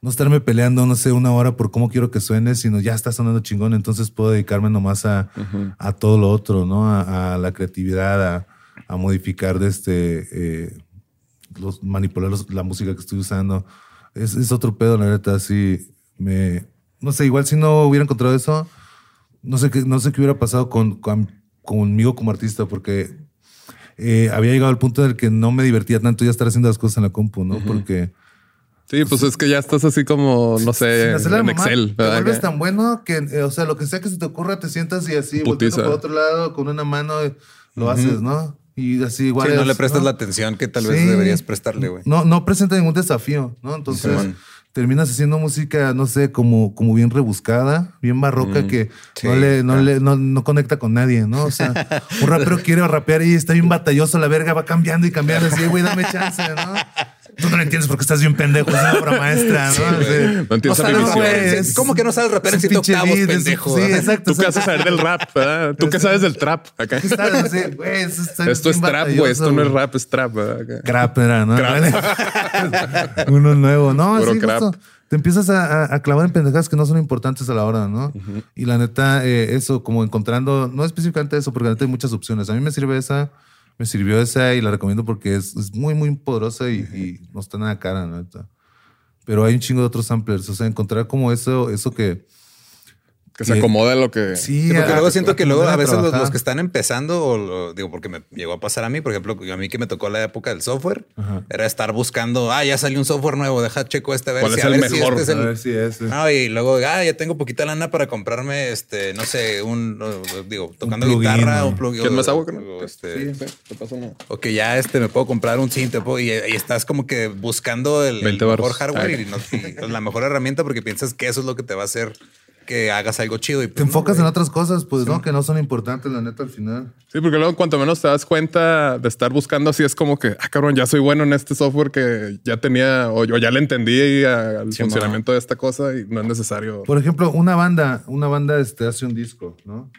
no estarme peleando, no sé, una hora por cómo quiero que suene, sino ya está sonando chingón, entonces puedo dedicarme nomás a, a todo lo otro, ¿no? A, a la creatividad, a, a modificar de este, eh, los, manipular los- la música que estoy usando. Es, es otro pedo, la neta, así me... No sé, igual si no hubiera encontrado eso, no sé qué, no sé qué hubiera pasado con, con- conmigo como artista, porque eh, había llegado al punto en el que no me divertía tanto ya estar haciendo las cosas en la compu, ¿no? Porque... Sí, pues es que ya estás así como, no sé, en la mamá, Excel. Te vuelves tan bueno que, eh, o sea, lo que sea que se te ocurra, te sientas y así, volteando por otro lado, con una mano, eh, lo haces, ¿no? Y así igual. Sí, no le prestas la atención que tal vez Sí. deberías prestarle, güey. No, no presenta ningún desafío, ¿no? Entonces. Terminas haciendo música, no sé, como, como bien rebuscada, bien barroca, que Sí, no le, no claro. le, no, no conecta con nadie, ¿no? O sea, un rapero quiere rapear y está bien batalloso, la verga va cambiando y cambiando así, güey, dame chance, ¿no? Tú no lo entiendes porque estás bien pendejo, es una obra maestra, ¿no? Sí. No entiendes No a sabes mi visión. rapear, güey, sí. es- ¿Cómo que no sabes rapear en siete octavos, un- pendejo? Sí, ¿verdad? exacto. Tú qué a saber del rap, ¿verdad? Tú qué sabes del trap acá. Esto es trap, güey. Esto no es rap, es trap. Crap era, ¿no? Uno nuevo. No, Puro sí, crap. justo. Te empiezas a, a- a clavar en pendejadas que no son importantes a la hora, ¿no? Y la neta, eh, eso, como encontrando, no específicamente eso, porque la neta hay muchas opciones. A mí me sirve esa, me sirvió esa y la recomiendo porque es, es muy, muy poderosa y, no está nada cara, neta. Pero hay un chingo de otros samplers. O sea, encontrar como eso, eso que. Que se acomoda lo que. Sí, Sí, porque a- luego siento que luego a veces los, que están empezando, o lo- digo, porque me llegó a pasar a mí, por ejemplo, a mí que me tocó la época del software, Ajá. era estar buscando, ah, ya salió un software nuevo, deja checo este a ver ¿Cuál si, es a el ver si mejor? este es A el- ver si es. eh. No, y luego, ah, ya tengo poquita lana para comprarme, este, no sé, un, digo, tocando plugin, guitarra, ¿no? un plugin. ¿Quién o- más agua? que no? o, este, Sí, te paso una. o que ya este me puedo comprar un synth puedo- y, y estás como que buscando el, el 20 mejor hardware Ah. y, no- y, la mejor herramienta porque piensas que eso es lo que te va a hacer que hagas algo chido. Y Te pues, no, enfocas en otras cosas, pues, ¿no? Que no son importantes, la neta, al final. Sí, porque luego cuanto menos te das cuenta de estar buscando así es como que, ah, cabrón, ya soy bueno en este software que ya tenía o yo ya le entendí al Sí, funcionamiento de esta cosa y no es necesario. Por ejemplo, una banda, una banda este, hace un disco, ¿no?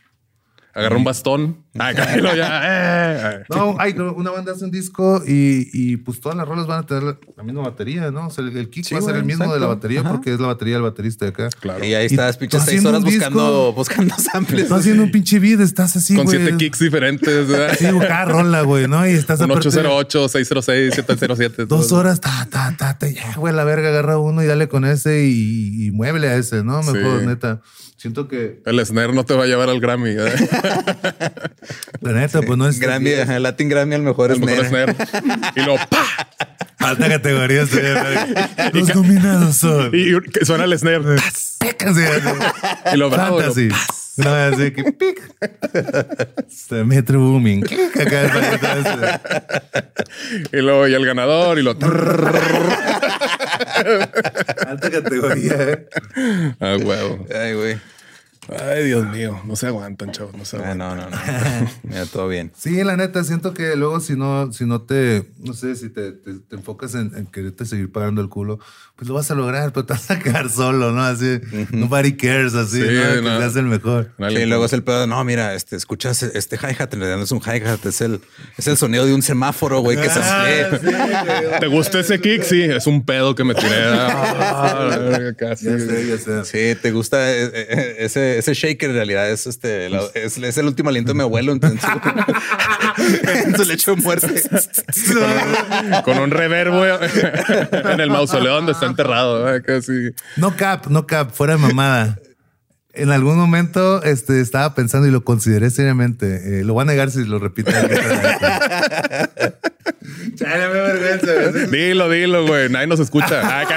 Agarra un bastón. Ah, acá, y luego ya. eh, No, hay una banda hace un disco y, y, pues todas las rolas van a tener la, misma batería, ¿no? O sea, el, el kick Sí, va a ser el mismo de la batería Ajá. porque es la batería del baterista de acá. Claro. Y ahí estás, pinches seis haciendo horas un disco- buscando, buscando samples. Estás haciendo un pinche beat, estás así, Con güey. siete kicks diferentes. ¿verdad? Sí, cada rola, güey, ¿no? Y estás Un aparte 808, 606, 707. Dos horas, ta, ta, ta, ta, ya, güey, la verga, agarra uno y dale con ese y, y muévele a ese, ¿no? Mejor, Sí. neta. Siento que, El snare no te va a llevar al Grammy. ¿eh? la neta, pues no es... Grammy, ajá, Latin Grammy al mejor El mejor snare. snare. Y luego ¡pa! Alta categoría. verga. Los nominados son... Y suena el snare. Pecas, Y lo bravo. lo Fantasy. No, así que pic. Este, Metro Booming. Y luego y el ganador y lo. Alta categoría, eh. Ah, huevo. Ay, güey. Ay, Dios mío. No se aguantan, chavos. No se Ah, aguantan. no, no, no. Mira, todo bien. Sí, la neta, siento que luego si no, si no te, no sé, si te, te, te enfocas en, en quererte seguir pagando el culo, pues lo vas a lograr, pero te vas a quedar solo, ¿no? Así, nobody cares, así, Sí, ¿no? Que no. seas el mejor. Dale, Sí, luego es el pedo. de, No, mira, este, escuchas este hi-hat, en realidad no es un hi-hat, es el, es el sonido de un semáforo, güey, que se Ah, hace. sí. ¿Te gusta ese kick? Sí, es un pedo que me tiré. Ah, la verga, casi. Ya sé, ya sé. Sí, te gusta eh, eh, ese, ese shaker en realidad es este la- es, es el último aliento de mi abuelo en, en su, en su lecho de muerte. Con un reverbo en el mausoleo donde está enterrado. Casi. No cap, no cap, fuera de mamada. En algún momento este, estaba pensando y lo consideré seriamente. Eh, lo voy a negar si lo repito. Chale, me vergüenza. güey. Dilo, dilo, güey. Nadie nos escucha.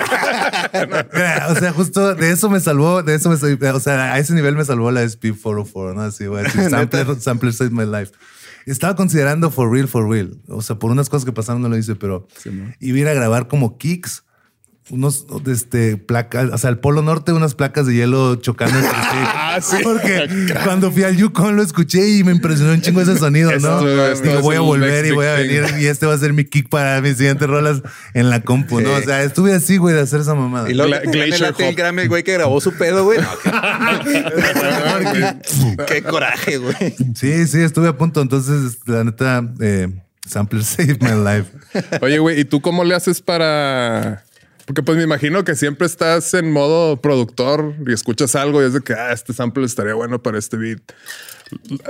Ah, O sea, justo de eso me salvó, de eso me salvó, o sea, a ese nivel me salvó la SP 404, ¿no? Así, güey, sampler, sampler saved my life. Estaba considerando for real, for real. O sea, por unas cosas que pasaron no lo hice, pero iba a ir a grabar como kicks unos este placas, o sea, el Polo Norte, unas placas de hielo chocando entre sí. Ah, sí. Porque cuando fui al Yukon lo escuché y me impresionó un chingo ese sonido, ¿no? Digo, voy a volver y voy a venir thing. y este va a ser mi kick para mis siguientes rolas en la compu, ¿no? O sea, estuve así, güey, de hacer esa mamada. Y luego gane Glacier el. Grammy, güey que grabó su pedo, güey. No, qué coraje, güey. Sí, sí, estuve a punto. Entonces, la neta, eh, Sampler saved my life. Oye, güey, ¿y tú cómo le haces para...? Porque pues me imagino que siempre estás en modo productor y escuchas algo y es de que, ah, este sample estaría bueno para este beat.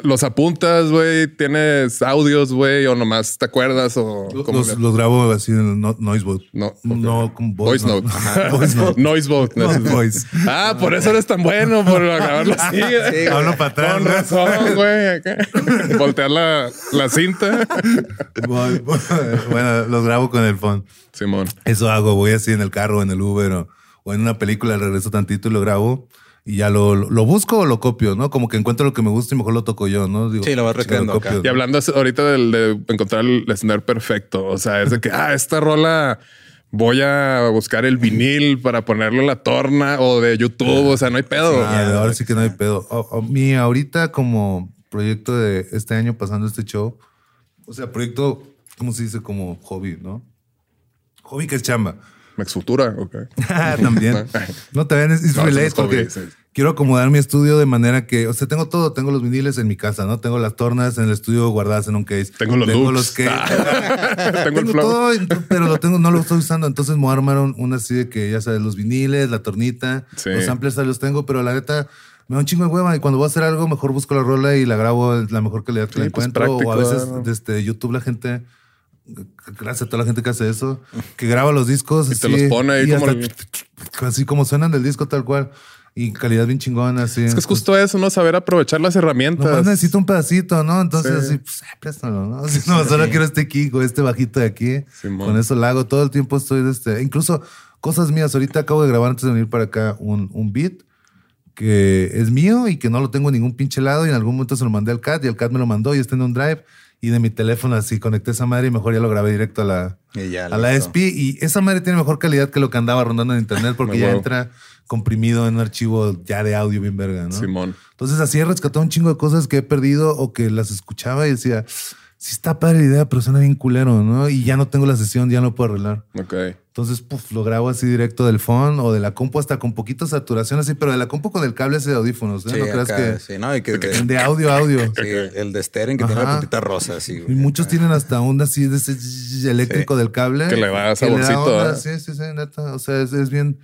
Los apuntas, güey, tienes audios, güey, o nomás te acuerdas o... Los, grabo así en el no- Noise. No. No, como Voice note. Ajá, voice note. Noise vote. No, voice. Ah, por eso eres tan bueno, por grabarlo así. Sí, Hablo para atrás. Con razón, güey. Voltear la, la cinta. Voy- bueno, los grabo con el phone. Simón. Eso hago, voy así en el carro, en el Uber o, o en una película, regreso tantito y lo grabo y ya lo, lo busco o lo copio, ¿no? Como que encuentro lo que me gusta y mejor lo toco yo, ¿no? Digo, Sí, lo vas recreando acá. Y hablando ahorita del, de encontrar el snare perfecto, o sea, es de que, ah, esta rola voy a buscar el vinil para ponerle la torna o de YouTube, o sea, no hay pedo. Ah, ahora sí que no hay pedo. O- o mi ahorita como proyecto de este año pasando este show, o sea, proyecto, ¿cómo se dice? Como hobby, ¿no? Hobby que es chamba. Max Futura, ok. También. No, también es, es No, relate hobby, porque sí. quiero acomodar mi estudio de manera que, o sea, tengo todo, tengo los viniles en mi casa, ¿no? Tengo las tornas en el estudio guardadas en un case. Tengo los loops. que tengo el tengo flow. todo, pero lo tengo, no lo estoy usando. Entonces me voy a armar un- una así de que ya sabes, los viniles, la tornita, Sí. los samplers los tengo, pero la neta me da un chingo de hueva y cuando voy a hacer algo mejor busco la rola y la grabo la mejor calidad que Sí, la pues, encuentro. o a práctico, veces ¿no? desde YouTube la gente gracias a toda la gente que hace eso, que graba los discos Y te así, los pone ahí como hasta- así como suenan del disco tal cual y calidad bien chingona así. Es que es justo eso, ¿no? Saber aprovechar las herramientas. Nomás necesito un pedacito, ¿no? Entonces, Sí. así, pues, préstalo, ¿no? Si no, solo quiero este kick o este bajito de aquí. Con eso lo hago. Todo el tiempo estoy de este. Incluso cosas mías. Ahorita acabo de grabar antes de venir para acá un, un beat que es mío y que no lo tengo en ningún pinche lado. Y en algún momento se lo mandé al CAT y el CAT me lo mandó y está en un drive. Y de mi teléfono así conecté esa madre y mejor ya lo grabé directo a la, a la. SP. Y esa madre tiene mejor calidad que lo que andaba rondando en internet porque ya huevo. entra comprimido en un archivo ya de audio bien verga, ¿no? Simón. Entonces así he rescatado un chingo de cosas que he perdido o que las escuchaba y decía, sí está padre la idea, pero suena bien culero, ¿no? Y ya no tengo la sesión, ya no puedo arreglar. Ok. Entonces, puf, lo grabo así directo del phone o de la compu hasta con poquita saturación así, pero de la compu con el cable ese de audífonos, ¿eh? Sí, no creas acá, que sí, no, y que de, de audio a audio. sí, el de Steren que tiene la puntita rosa, así. Y muchos tienen hasta onda así de ese eléctrico del cable. Que le da da saborcito. ¿eh? Sí, sí, sí, neta. O sea, es, es bien.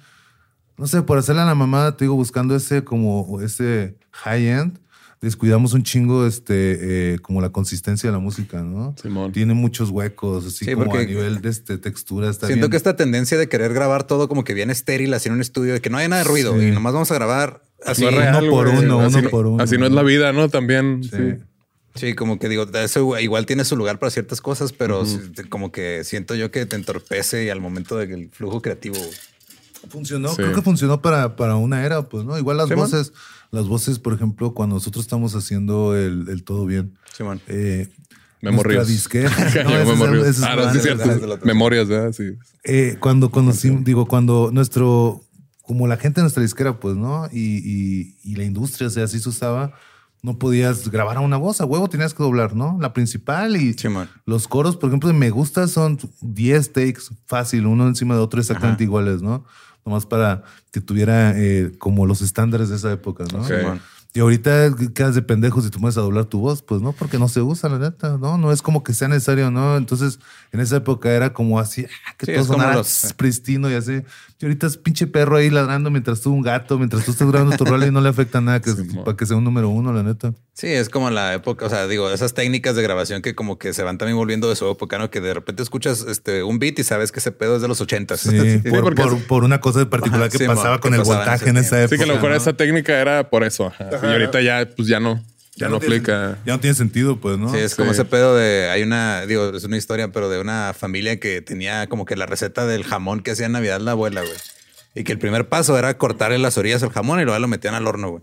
No sé, por hacerle a la mamada, te digo, buscando ese como ese high end, descuidamos un chingo, este, eh, como la consistencia de la música, ¿no? Simón. Tiene muchos huecos, así Sí, como porque a nivel de este, textura. Está Siento bien. que esta tendencia de querer grabar todo como que bien estéril así en un estudio, de que no hay nada de ruido Sí. y nomás vamos a grabar así. No es uno real, por güey. uno, Así uno no- por uno. Así no es la vida, ¿no? También. Sí. Sí. Sí, como que digo, eso igual tiene su lugar para ciertas cosas, pero sí, como que siento yo que te entorpece y al momento del flujo creativo. Funcionó, Sí. creo que funcionó para, para una era, pues, ¿no? Igual las Sí, man. voces, las voces, por ejemplo, cuando nosotros estamos haciendo el, el todo bien. Simón. Eh, Memorias. nuestra disquera. No, memorias. Ah, sí. ¿verdad? Sí. Eh, cuando conocimos, digo, cuando nuestro, como la gente de nuestra disquera, pues, ¿no? Y, y- y la industria, o sea, así se usaba, no podías grabar a una voz, a huevo tenías que doblar, ¿no? La principal y Simón. los coros, por ejemplo, de Me Gusta son 10 takes fácil, uno encima de otro exactamente iguales, ¿no? Nomás para que tuviera eh, como los estándares de esa época, ¿no? Ok. Y ahorita quedas de pendejo si te pones a doblar tu voz, pues no, porque no se usa, la neta, ¿no? No es como que sea necesario, ¿no? Entonces, en esa época era como así, ah, que Sí, todo es como sonara los- pristino y así. Y ahorita es pinche perro ahí ladrando mientras tú un gato, mientras tú estás grabando tu rol y no le afecta nada que, Simón. para que sea un número uno, la neta. Sí, es como la época, o sea, digo, esas técnicas de grabación que como que se van también volviendo de su época, ¿no? Que de repente escuchas este un beat y sabes que ese pedo es de los ochentas. Sí, por, por- por una cosa en particular que Sí, pasaba mo, con que el en voltaje en esa época. Sí, que a lo mejor ¿no? esa técnica era por eso. ajá. Y ahorita ya, pues ya no. Ya, no tiene- aplica. Ya no tiene sentido, pues, ¿no? Sí, es como ese pedo de. Hay una, digo, es una historia, pero de una familia que tenía como que la receta del jamón que hacía en Navidad la abuela, güey. Y que el primer paso era cortarle las orillas al jamón y luego lo metían al horno, güey.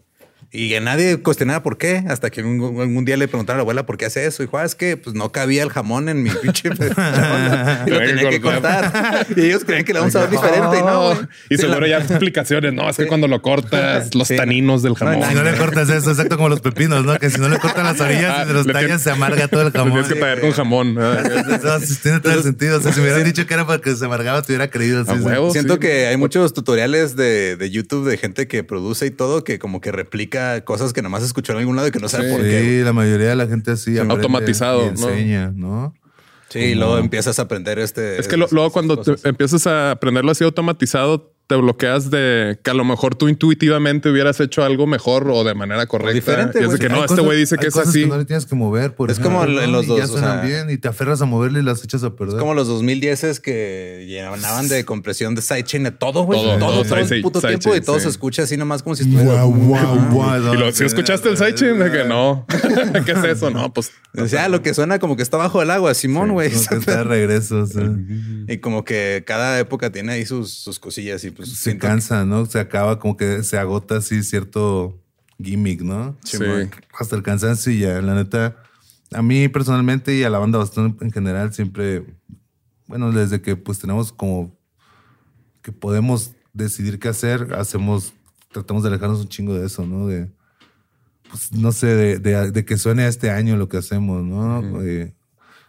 Y nadie cuestionaba por qué, hasta que un, un día le preguntaron a la abuela por qué hace eso. Y dijo, "Ah, es que pues no cabía el jamón en mi pinche y lo Tenía que cortar. Y ellos creen que le vamos a ver diferente. Y no, güey. Y Sí, seguro la- ya explicaciones. No, es que cuando lo cortas, los Sí. taninos del No, jamón. Si no le cortas eso, exacto como los pepinos, ¿no? Que si no le cortan las orillas Ah, y de los tallas se amarga todo el jamón. tienes que traer con jamón. No, tiene todo el sentido. O sea, si me hubieran dicho que era para que se amargaba, te hubiera creído. huevo. Siento sí. que hay muchos tutoriales de, de YouTube de gente que produce y todo que como que replica cosas que nomás escuchó en algún lado y que no sabe Sí. por qué. Sí, la mayoría de la gente así. aprende automatizado, enseña, ¿no? Sí, y luego empiezas a aprender este. Es que lo- luego cuando te empiezas a aprenderlo así automatizado, te bloqueas de que a lo mejor tú intuitivamente hubieras hecho algo mejor o de manera correcta. diferente, y es de que no, Hay este güey dice hay que es cosas así. no le tienes que mover, por Es ejemplo, como en los Y dos, Ya o suenan sea- bien y te aferras a moverle y las echas a perder. Es como los 2010 es que llenaban de compresión de sidechain de todo, güey. Todo, Todo, todo todo, el puto tiempo y todo sí. se escucha así nomás como si estuviera. Guau, guau, guau. Y lo, si escuchaste el sidechain, de que no. ¿Qué es eso? No, pues. Decía, "Ah, lo que suena como que está bajo el agua, Simón, güey. Que está de regreso. o sea, Y como que cada época tiene ahí sus, sus cosillas y pues se que- cansa, ¿no? Se acaba como que se agota así cierto gimmick, ¿no? Sí. Hasta el cansancio y ya, la neta. A mí personalmente y a la banda Bastón en general siempre, bueno, desde que pues tenemos como que podemos decidir qué hacer, hacemos, tratamos de alejarnos un chingo de eso, ¿no? De, pues no sé, de, de- de que suene este año lo que hacemos, ¿no? Eh,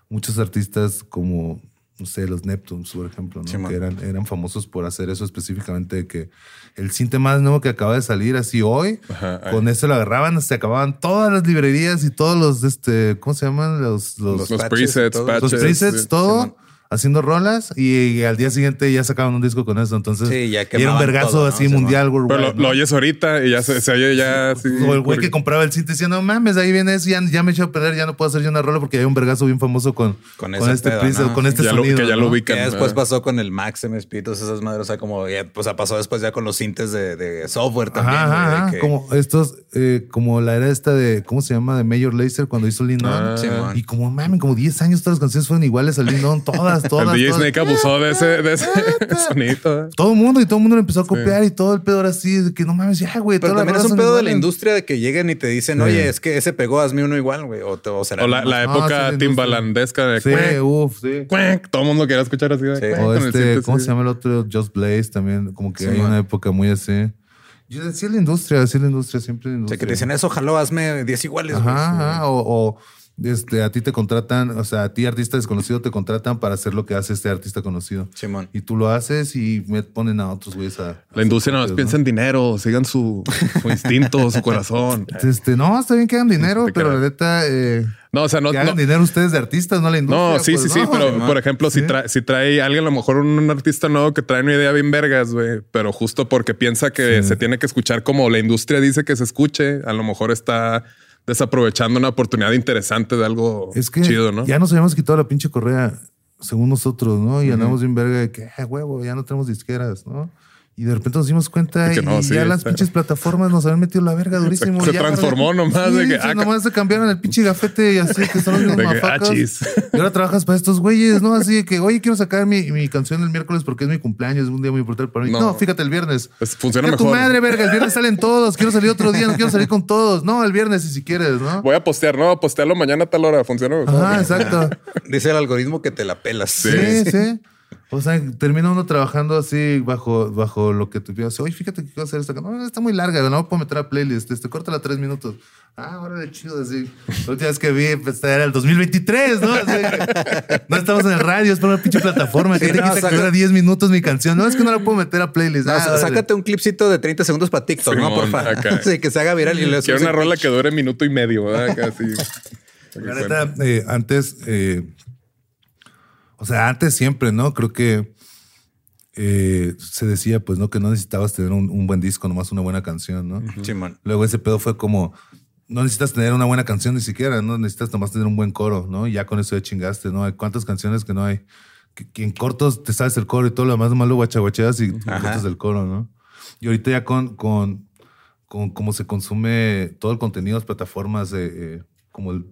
muchos artistas como, no sé, los Neptunes, por ejemplo, ¿no? Sí, que eran, eran famosos por hacer eso específicamente, de que el cinte más nuevo que acaba de salir así hoy, Ajá, con eso lo agarraban, se acababan todas las librerías y todos los, este, ¿cómo se llaman? Los, los, presets, todo. patches. los presets, todo. Haciendo rolas y, al día siguiente ya sacaban un disco con eso. Entonces, Sí, ya y era un vergazo todo, ¿no? así mundial, worldwide. Pero lo, ¿no? lo oyes ahorita y ya se, se oye ya así. O el güey que compraba el decía, no mames, ahí viene eso, ya, ya me echó a perder, ya no puedo hacer yo una rola porque hay un vergazo bien famoso con, Con este pedo, con este Ya lo- sonido. que ya lo ubican. Que después pasó con el Max MSP, todas esas madres, o sea, como ya, pues pasó después ya con los sintes de, de software también. Ajá, güey, ajá, de ajá. que- Como estos, eh, como la era esta de, ¿cómo se llama? De Major Lazer cuando hizo Lean On. Ah. Y como, mames, como 10 años todas las canciones fueron iguales al Lean On, todas, todas. El DJ todas. Snake abusó de ese, de ese sonido. ¿eh? Todo el mundo y todo el mundo lo empezó a copiar y todo el pedo era así, de que no mames, ya, güey. Pero también es un pedo de la industria de que lleguen y te dicen, Sí. oye, es que ese pegó, hazme uno igual, güey. O, o será O la, época sí, industria. timbalandesca de Sí, cuac, uff, sí. cuac. Todo el mundo quería escuchar así. de Sí. cuac O este, ¿cómo se llama el otro? Just Blaze también, como que Sí, hay man. una época muy así. Yo decía la industria, decía la industria, siempre la O sea, que te dicen eso, ojalá hazme 10 iguales, güey. Ajá, ajá, o, o, este, a ti te contratan, o sea, a ti artista desconocido te contratan para hacer lo que hace este artista conocido. Simón. Y tú lo haces y me ponen a otros güeyes a... La industria nada más piensa en dinero, sigan su, su instinto, su corazón. Este, no, está bien que hagan dinero, pero la neta, eh, No, o sea, no. que no- hagan dinero ustedes de artistas, no la industria. No, sí, pues, sí, sí, no. pero por ejemplo, si, trae, si trae alguien, a lo mejor un, un artista nuevo que trae una idea bien vergas, güey, pero justo porque piensa que Sí. se tiene que escuchar como la industria dice que se escuche, a lo mejor está desaprovechando una oportunidad interesante de algo Es que chido, ¿no? ya nos habíamos quitado la pinche correa, según nosotros, ¿no? Y andamos bien verga de que, "Ah, huevo, ya no tenemos disqueras, ¿no? Y de repente nos dimos cuenta y que no, sí, ya las pinches plataformas nos habían metido la verga durísimo. se Ya, transformó ¿verdad? nomás de que, ah, nomás se cambiaron el pinche gafete y así que son los mismos ah, chis. Y ahora trabajas para estos güeyes, ¿no? Así de que, oye, quiero sacar mi, mi canción el miércoles porque es mi cumpleaños, es un día muy importante para mí. No. No, fíjate, el viernes. Es- funciona Que tu mejor. madre, verga, el viernes salen todos. Quiero salir otro día, no quiero salir con todos. No, el viernes, si, si quieres, ¿no? Voy a postear, no, postearlo mañana a tal hora, funciona mejor. Ajá, exacto. Dice el algoritmo que te la pelas. Sí, sí. O sea, termina uno trabajando así bajo, bajo lo que te pidas. Oye, fíjate que quiero hacer esta. No, está muy larga, no puedo meter a playlist. Este, córtala tres minutos. Ah, ahora de chido, así. La última vez que vi, pues, era el 2023, ¿no? Así que no estamos en el radio, es para una pinche plataforma. que Sí, te no, que saca- dura 10 minutos mi canción. No, es que no la puedo meter a playlist. No, Ah, sácate un clipcito de 30 segundos para TikTok, ¿no? Acá. Sí, que se haga viral y le Quiero una rola que dure minuto y medio, ¿verdad? Casi. La neta, eh, antes, eh, o sea, antes siempre, ¿no? Creo que eh, se decía, pues, ¿no? Que no necesitabas tener un, un buen disco, nomás una buena canción, ¿no? Simón. Luego ese pedo fue como, no necesitas tener una buena canción ni siquiera, no necesitas nomás tener un buen coro, ¿no? Y ya con eso ya chingaste, ¿no? Hay cuántas canciones que no hay, que, que en cortos te sabes el coro y todo lo demás, nomás lo guachaguacheas y cortas el coro, ¿no? Y ahorita ya con, con, con cómo se consume todo el contenido de las plataformas, eh, eh, como el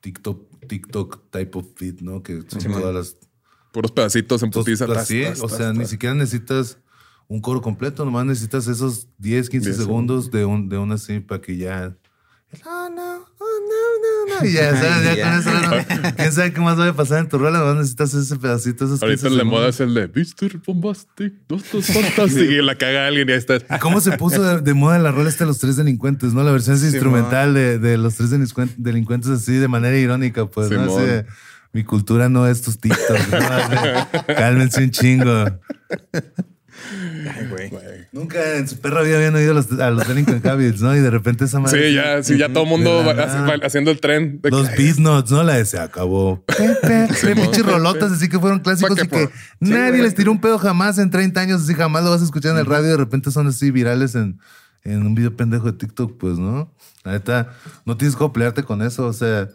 TikTok, TikTok type of feed, ¿no? Que son todas las Puros pedacitos en putiza. tas, sí, tas, o sea, tas. ni siquiera necesitas un coro completo, nomás necesitas esos 10, 15 10 segundos de, un, de una así para que ya... No. Y ya, ¿sabes? Ya con eso, no. ¿Quién sabe qué más va a pasar en tu rola? Necesitas ese pedacito, esos 15 Ahorita el de moda es el de Mr. Bombastic, dos, dos, fantastic. Y la caga alguien y ahí está. ¿Y ¿Cómo se puso de, de moda la rola esta de los tres delincuentes, no? La versión es instrumental de, de los tres delincuentes, delincuentes así de manera irónica, pues, ¿no? Así Simón. de, mi cultura no es tus TikToks, Cálmense un chingo. Ay, güey. Nunca en su perra vida habían oído a los, a los Delinquent Habits, ¿no? Y de repente esa madre. Sí, ya, sí, ya todo el mundo va- hace- nada. va haciendo el tren. de Los beat notes, ¿no? La de se acabó. Pepe, Simón. pinches rolotas, así que fueron clásicos y que nadie les tiró un pedo jamás en 30 años, así jamás lo vas a escuchar en el radio y de repente son así virales en, en un video pendejo de TikTok, pues, ¿no? La neta, no tienes que pelearte con eso, o sea,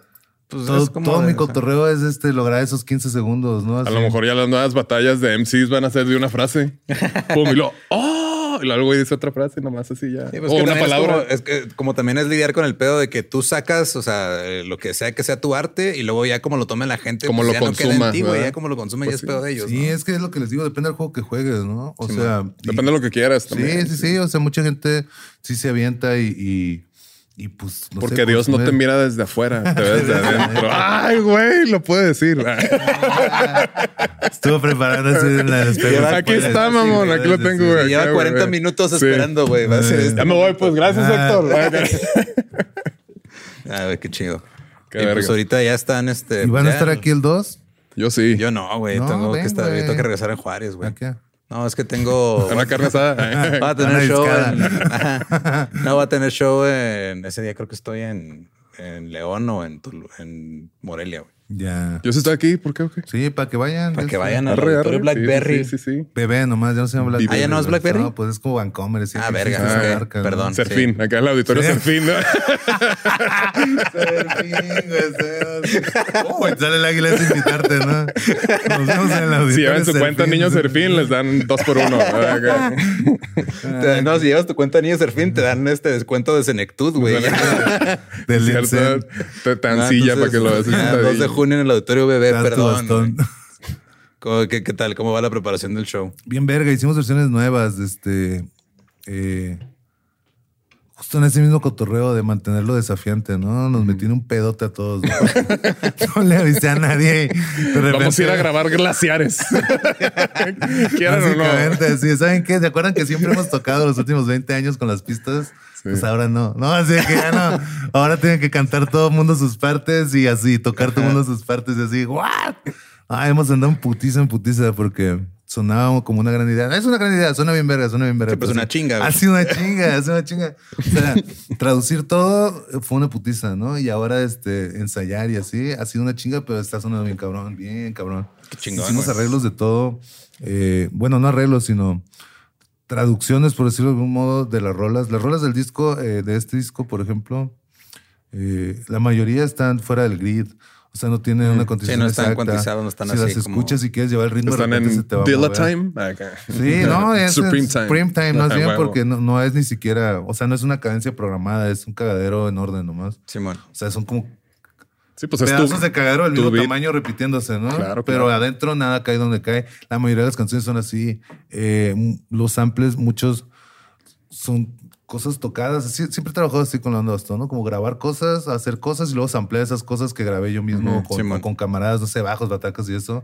Pues todo, es como todo de- mi o sea, cotorreo es este lograr esos 15 segundos, ¿no? A lo mejor ya las nuevas batallas de MCs van a ser de una frase. Pum, y luego, ¡oh! Y luego dice otra frase, nomás así ya. Sí, pues o que una también es como- Es, que como también es lidiar con el pedo de que tú sacas, o sea, lo que sea que sea tu arte y luego ya como lo tome la gente, Como pues lo ya no queda consuma, en ti, güey. ¿verdad? Ya como lo consume Pues ya es pedo de ellos. Sí, ¿no? es que es lo que les digo, depende del juego que juegues, ¿no? O sea, y- Depende de lo que quieras también. Sí, sí, sí. O sea, mucha gente sí se avienta y, y, y, pues. no sé, Porque Dios no te mira desde afuera, te ves desde adentro. Ay, güey, lo puede decir. Estuvo preparando así en la despedida. Aquí está, mamón, aquí lo tengo, güey. Lleva acá, 40 güey. minutos Sí. esperando, güey. Va a ser este. Ya me voy, pues gracias, Ah. Héctor. Ah, güey, qué chido. Qué y pues ahorita ya están, este. ¿Y van a estar aquí el 2? Yo sí. Yo no, güey. No, tengo ven, que estar, tengo que regresar en Juárez, güey. No, es que tengo. Una carne asada. Va a Una tener show en. No, va a tener show en ese día creo que estoy en, en León o en, Tulu- en Morelia, güey. Ya. Yo sí estoy aquí, ¿por qué? o qué? Sí, para que vayan. Para que vayan al Arre, auditorio arre. Blackberry. Sí, sí, sí. sí. Bebé nomás, ya no se llama Blackberry. Ah, ¿ya no es. Blackberry? No, pues es como Vancomer. sí, Ah, sí, verga, sí, es esa que- marca, ¿no? perdón. Serfín. Acá en el auditorio Sí. Serfín. ¿no? Serfín, güey, sí. Oh, sale el águila es invitarte, ¿no? Nos vemos en el auditorio Si llevan su Serfín. cuenta niños Serfín, les dan dos por uno. Acá. No, si llevas tu cuenta Niño Serfín, te dan este descuento de Senectud, güey. Del te- Tan Ah, silla para que lo veas. 2 de junio en el auditorio bebé, perdón. bastón. güey. ¿Cómo- qué, qué tal? ¿Cómo va la preparación del show? Bien verga, hicimos versiones nuevas, este, eh, justo en ese mismo cotorreo de mantenerlo desafiante, ¿no? Nos metí en un pedote a todos. No, No le avisé a nadie. de Vamos a ir a repente- grabar glaciares. Quieran o no. Básicamente, sí. ¿Saben qué? ¿Se acuerdan que siempre hemos tocado los últimos 20 años con las pistas? Pues ahora no. No, así que ya no. Ahora tienen que cantar todo el mundo sus partes y así, tocar todo el mundo sus partes y así. ¿What? Ah, hemos andado en putiza, en putiza porque sonaba como una gran idea. Es una gran idea, suena bien verga, suena bien verga. Sí, pues pero una sí. chinga, güey. Ha sido una chinga, ha sido una chinga. O sea, traducir todo fue una putiza, ¿no? Y ahora este, ensayar y así ha sido una chinga, pero está sonando bien cabrón, bien cabrón. Qué chingón, Hicimos arreglos de todo. eh, bueno, no arreglos, sino traducciones, por decirlo de algún modo, de las rolas. Las rolas del disco, eh, de este disco, por ejemplo, eh, la mayoría están fuera del grid. O sea, no tienen una condición no están exacta. cuantizadas, no están si así las como- escuchas y quieres llevar el ritmo, Están en se te va a. Time. Acá. Sí, no, es Supreme Time. Supreme Time, más bien huevo. porque no, no es ni siquiera, o sea, no es una cadencia programada, es un cagadero en orden nomás. Simón. O sea, son como Sí, pues es pedazos tu, de cagadero del mismo beat. tamaño repitiéndose, ¿no? Claro, Pero claro. adentro nada cae donde cae. La mayoría de las canciones son así. Eh, los samples, muchos son cosas tocadas. Sie- siempre he trabajado así con la onda ¿no? Como grabar cosas, hacer cosas y luego samplear esas cosas que grabé yo mismo Ujú, con, Simón. con- camaradas, no sé, bajos, batacas y eso.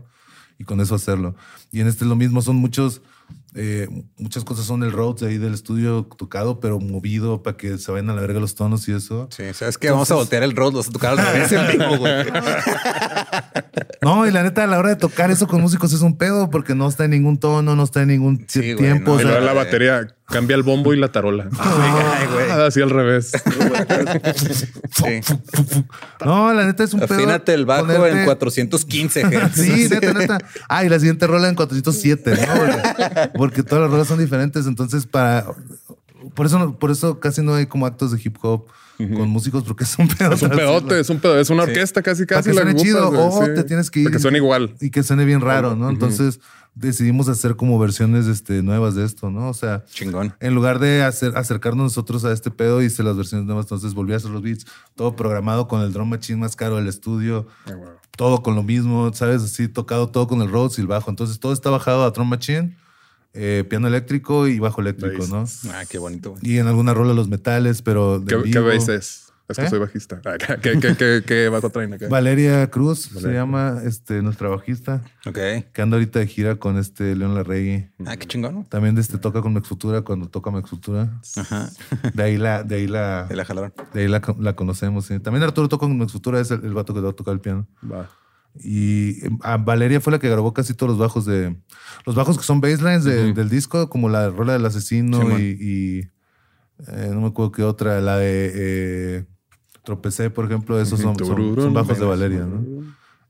Y con eso hacerlo. Y en este lo mismo, son muchos, eh, muchas cosas son el Rhodes ahí del estudio tocado, pero movido para que se vayan a la verga los tonos y eso. Sí, ¿sabes qué? Vamos a voltear el road, vas a tocar al revés en vivo, güey. No, y la neta, a la hora de tocar eso con músicos es un pedo porque no está en ningún tono, no está en ningún Sí, güey, tiempo. no, o sea, la batería cambia el bombo y la tarola. Ay, güey. Ah, así al revés. Sí. no, la neta es un pedo. Afínate el bajo ponerte- en 415 Hz. Sí, neta, neta. Ah, y la siguiente rola en 407, ¿no? Porque todas las rolas son diferentes. Entonces, para. Por eso, no- por eso casi no hay como actos de hip hop con músicos, porque es un pedo. Es un pedote, es un pedo, es una orquesta casi Para casi. que suene chido, o sí. te tienes que ir. Para que suene igual. Y que suene bien raro, ¿no? Entonces decidimos hacer como versiones este, nuevas de esto, ¿no? O sea, Chingón. en lugar de hacer, acercarnos nosotros a este pedo, hice las versiones nuevas, entonces volví a hacer los beats, todo programado con el drum machine más caro del estudio, todo con lo mismo, ¿sabes? Así tocado todo con el Rhodes y el bajo. Entonces todo está bajado a drum machine eh, piano eléctrico y bajo eléctrico, ¿no? Ah, qué bonito. güey. Y en alguna rola los metales, pero de ¿Qué, qué bass es? Es que ¿Eh? soy bajista. Ah, ¿Qué, qué, qué, qué bajo traen acá? Valeria Cruz se llama este, nuestra bajista, Ok. que anda ahorita de gira con este León Larregui. Ah, qué chingón. ¿no? También este, toca con Mex Futura cuando toca Mex Futura. Ajá. De ahí la, de ahí la, Ahí la jalaron. de ahí la, la conocemos. sí. También Arturo toca con Mex Futura, es el, el vato que va a tocar el piano. Va. Y eh, a Valeria fue la que grabó casi todos los bajos de. Los bajos que son basslines de- del disco, como la rola del asesino Sí, y. y, eh, no me acuerdo qué otra, la de eh, Tropecé, por ejemplo, esos son, son- son bajos de Valeria, ¿no?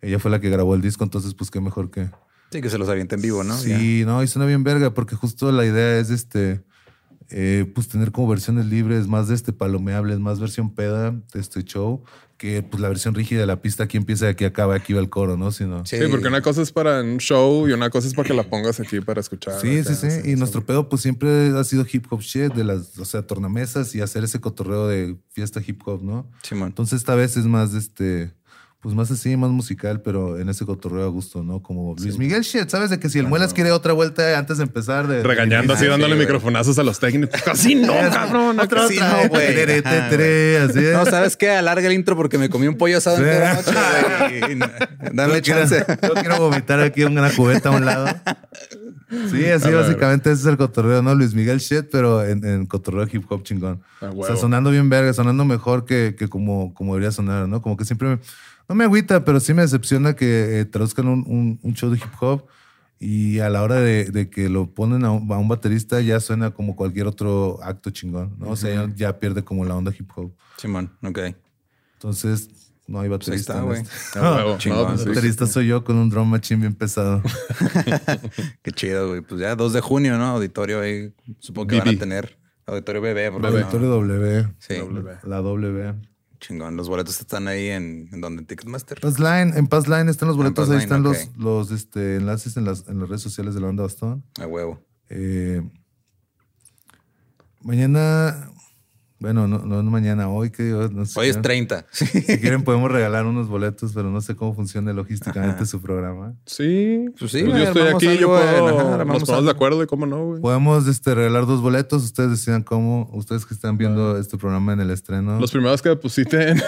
Ella fue la que grabó el disco, entonces, pues qué mejor que. Sí, que se los avienta en vivo, ¿no? Sí, no, y suena bien verga, porque justo la idea es este. Eh, pues tener como versiones libres, más de este palomeables, más versión peda de este show, que pues la versión rígida de la pista aquí empieza aquí acaba, aquí va el coro, ¿no? Sino, Sí, porque una cosa es para un show y una cosa es para que la pongas aquí para escuchar. Sí, acá, sí, sí. Y nuestro pedo, pues siempre ha sido hip hop shit, de las, o sea, tornamesas y hacer ese cotorreo de fiesta hip hop, ¿no? Simón. Entonces, esta vez es más, este, pues más así, más musical, pero en ese cotorreo a gusto, ¿no? Como Luis Miguel shit, ¿sabes? De que si el Muelas quiere otra vuelta antes de empezar, de. Regañando así, Ah, dándole güey. microfonazos a los técnicos. Así no, cabrón. Otra, Sí, otra, no, güey. tere, tere, Ajá, tere, así. No, ¿sabes qué? Alarga el intro porque me comí un pollo asado en Sí. noche, güey. Dame Yo quiero- chance. Yo quiero vomitar aquí una cubeta a un lado. Sí, así A ver. básicamente ese es el cotorreo, ¿no? Luis Miguel shit, pero en, en cotorreo hip hop chingón. A o sea, sonando bien verga, sonando mejor que, que como, como debería sonar, ¿no? Como que siempre me- no me agüita, pero sí me decepciona que eh, traduzcan un, un- un show de hip hop y a la hora de, de que lo ponen a un, a un baterista ya suena como cualquier otro acto chingón, ¿no? O sea, ya, ya pierde como la onda hip hop. Simón, ok. Entonces, no hay Pues ahí baterista. está, güey. este. Chingón. No, El sí. baterista soy yo con un drum machine bien pesado. Qué chido, güey. Pues ya 2 de junio, ¿no? Auditorio ahí. Supongo que van a BB. tener. Auditorio BB. BB. no- Auditorio W. Sí. W. La W. Chingón. Los boletos están ahí en, en donde Ticketmaster. Passline, en Passline están los boletos, ahí están los, los este, enlaces en las, en las redes sociales de la banda Bastón. A huevo. Eh, mañana, bueno, no, no, no mañana, hoy que no sé Hoy es qué. 30. Si quieren podemos regalar unos boletos, pero no sé cómo funciona logísticamente su programa. Sí, Pues sí, Pues yo estoy aquí, yo algo puedo. ajá, nos ponemos algo. de acuerdo y cómo no, güey. Podemos este, regalar dos boletos, ustedes decidan cómo, ustedes que están viendo este programa en el estreno. Los primeros que depositen,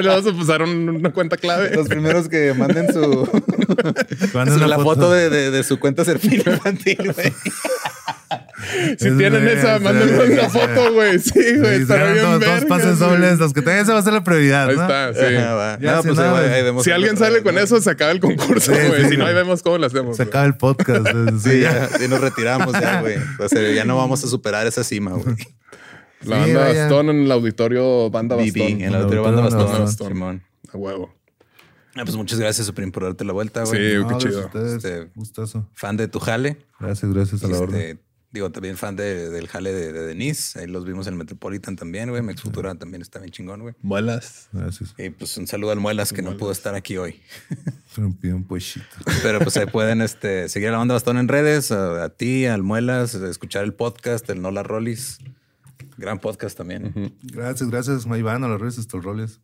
le vamos a pasar un- una cuenta clave. Los primeros que manden su, Manden su- la foto. foto de, de- de su cuenta serfín infantil, güey. Si Es tienen verga, esa, es mándenme una foto, güey. Sí, güey. Estará bien dos, dos pases güey. dobles, los que tengan, esa va a ser la prioridad. Ahí ¿no? está, sí. Ya, no, si pues ahí, güey. ahí vemos Si alguien sale con eso, se acaba el concurso, Sí, güey. sí, si no, ahí vemos cómo lo hacemos. Se güey. acaba el podcast. Sí, ya. sí nos retiramos ya, güey. O sea, ya no vamos a superar esa cima, güey. La Sí, banda vaya. Bastón en el auditorio Banda Bastón. en el auditorio auditorio Banda Bastón, Bastón. Simón. A huevo. Ah, pues muchas gracias, Supreme, por darte la vuelta, güey. Sí, No, qué chido. ustedes. Este- Gustazo. Fan de tu jale. Gracias, gracias a la orden. Digo, también fan de- del jale de, de Denise. Ahí los vimos en el Metropolitan también, güey. Mex Futura también está bien chingón, güey. Muelas. Gracias. Y pues un saludo al Muelas que no pudo estar aquí hoy. Rompí un pochito. Pero pues ahí pueden este, seguir a la banda Bastón en redes, a, a ti, al Muelas, escuchar el podcast, el Nola Rollis. Gran podcast también. Gracias, gracias, Iván, a las redes Estorroles.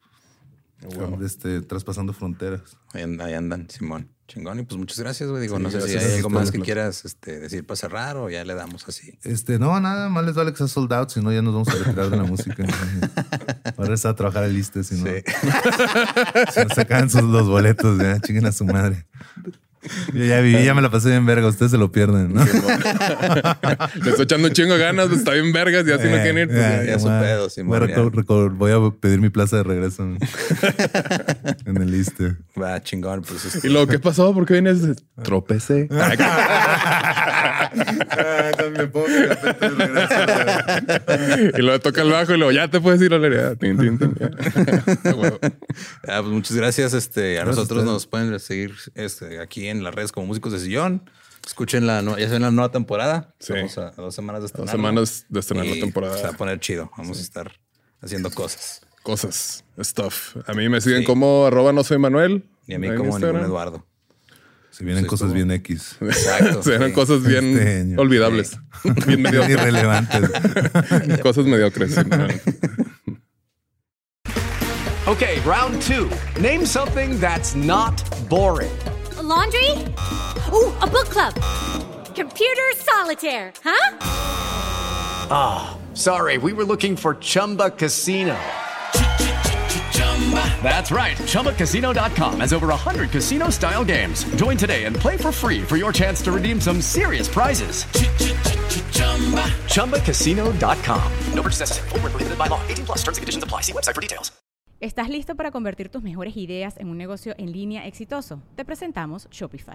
Este, traspasando fronteras. Ahí, ahí andan, Simón. Chingón. Y pues muchas gracias, güey. Digo, Sí, no sé si hay algo más que claro. quieras este, decir para cerrar o ya le damos así. Este, no, nada, más les vale que sea sold out, si no ya nos vamos a retirar de la música. Ahora está a trabajar el liste, si no, Sí. no sacan sus, los boletos, ya, chinguen a su madre. Yo ya viví, ya me la pasé bien verga, ustedes se lo pierden, ¿no? Le estoy echando un chingo de ganas, pues, está bien vergas y así no quieren ir. pues, Eh, ya. ya su voy a- pedo, voy, ya. reco- voy a pedir mi plaza de regreso en, en el liste. Va, chingón. Pues Y luego, ¿qué pasó? ¿Por qué vienes? Tropecé. y luego toca el bajo y luego ya te puedes ir a la herida. Tin, ah, pues muchas gracias. Este, a Gracias nosotros nos pueden seguir este, aquí en las redes como Músicos de Sillón. Escuchen la, ya se ven la nueva temporada. Sí. Estamos a, a dos semanas de Dos estrenar. semanas de estrenar la Se va a temporada. poner chido. Vamos a estar haciendo cosas. Cosas, stuff. A mí me siguen Sí. como arroba no soy Manuel. Y a mí como Eduardo. Se vienen Sí, cosas estuvo. bien X. Exacto. Se ven sí. cosas bien Este año. olvidables. bien mediocres. Irrelevantes. cosas mediocres. sí. Okay, round two. Name something that's not boring. A laundry? Ooh, a book club. computer solitaire, huh? Ah, sorry, we were looking for Chumba Casino. That's right. ChumbaCasino.com has over 100 casino style games. Join today and play for free for your chance to redeem some serious prizes. ChumbaCasino.com. No purchase necessary. Void where prohibited by law. 18 plus terms and conditions apply. See website for details. ¿Estás listo para convertir tus mejores ideas en un negocio en línea exitoso? Te presentamos Shopify.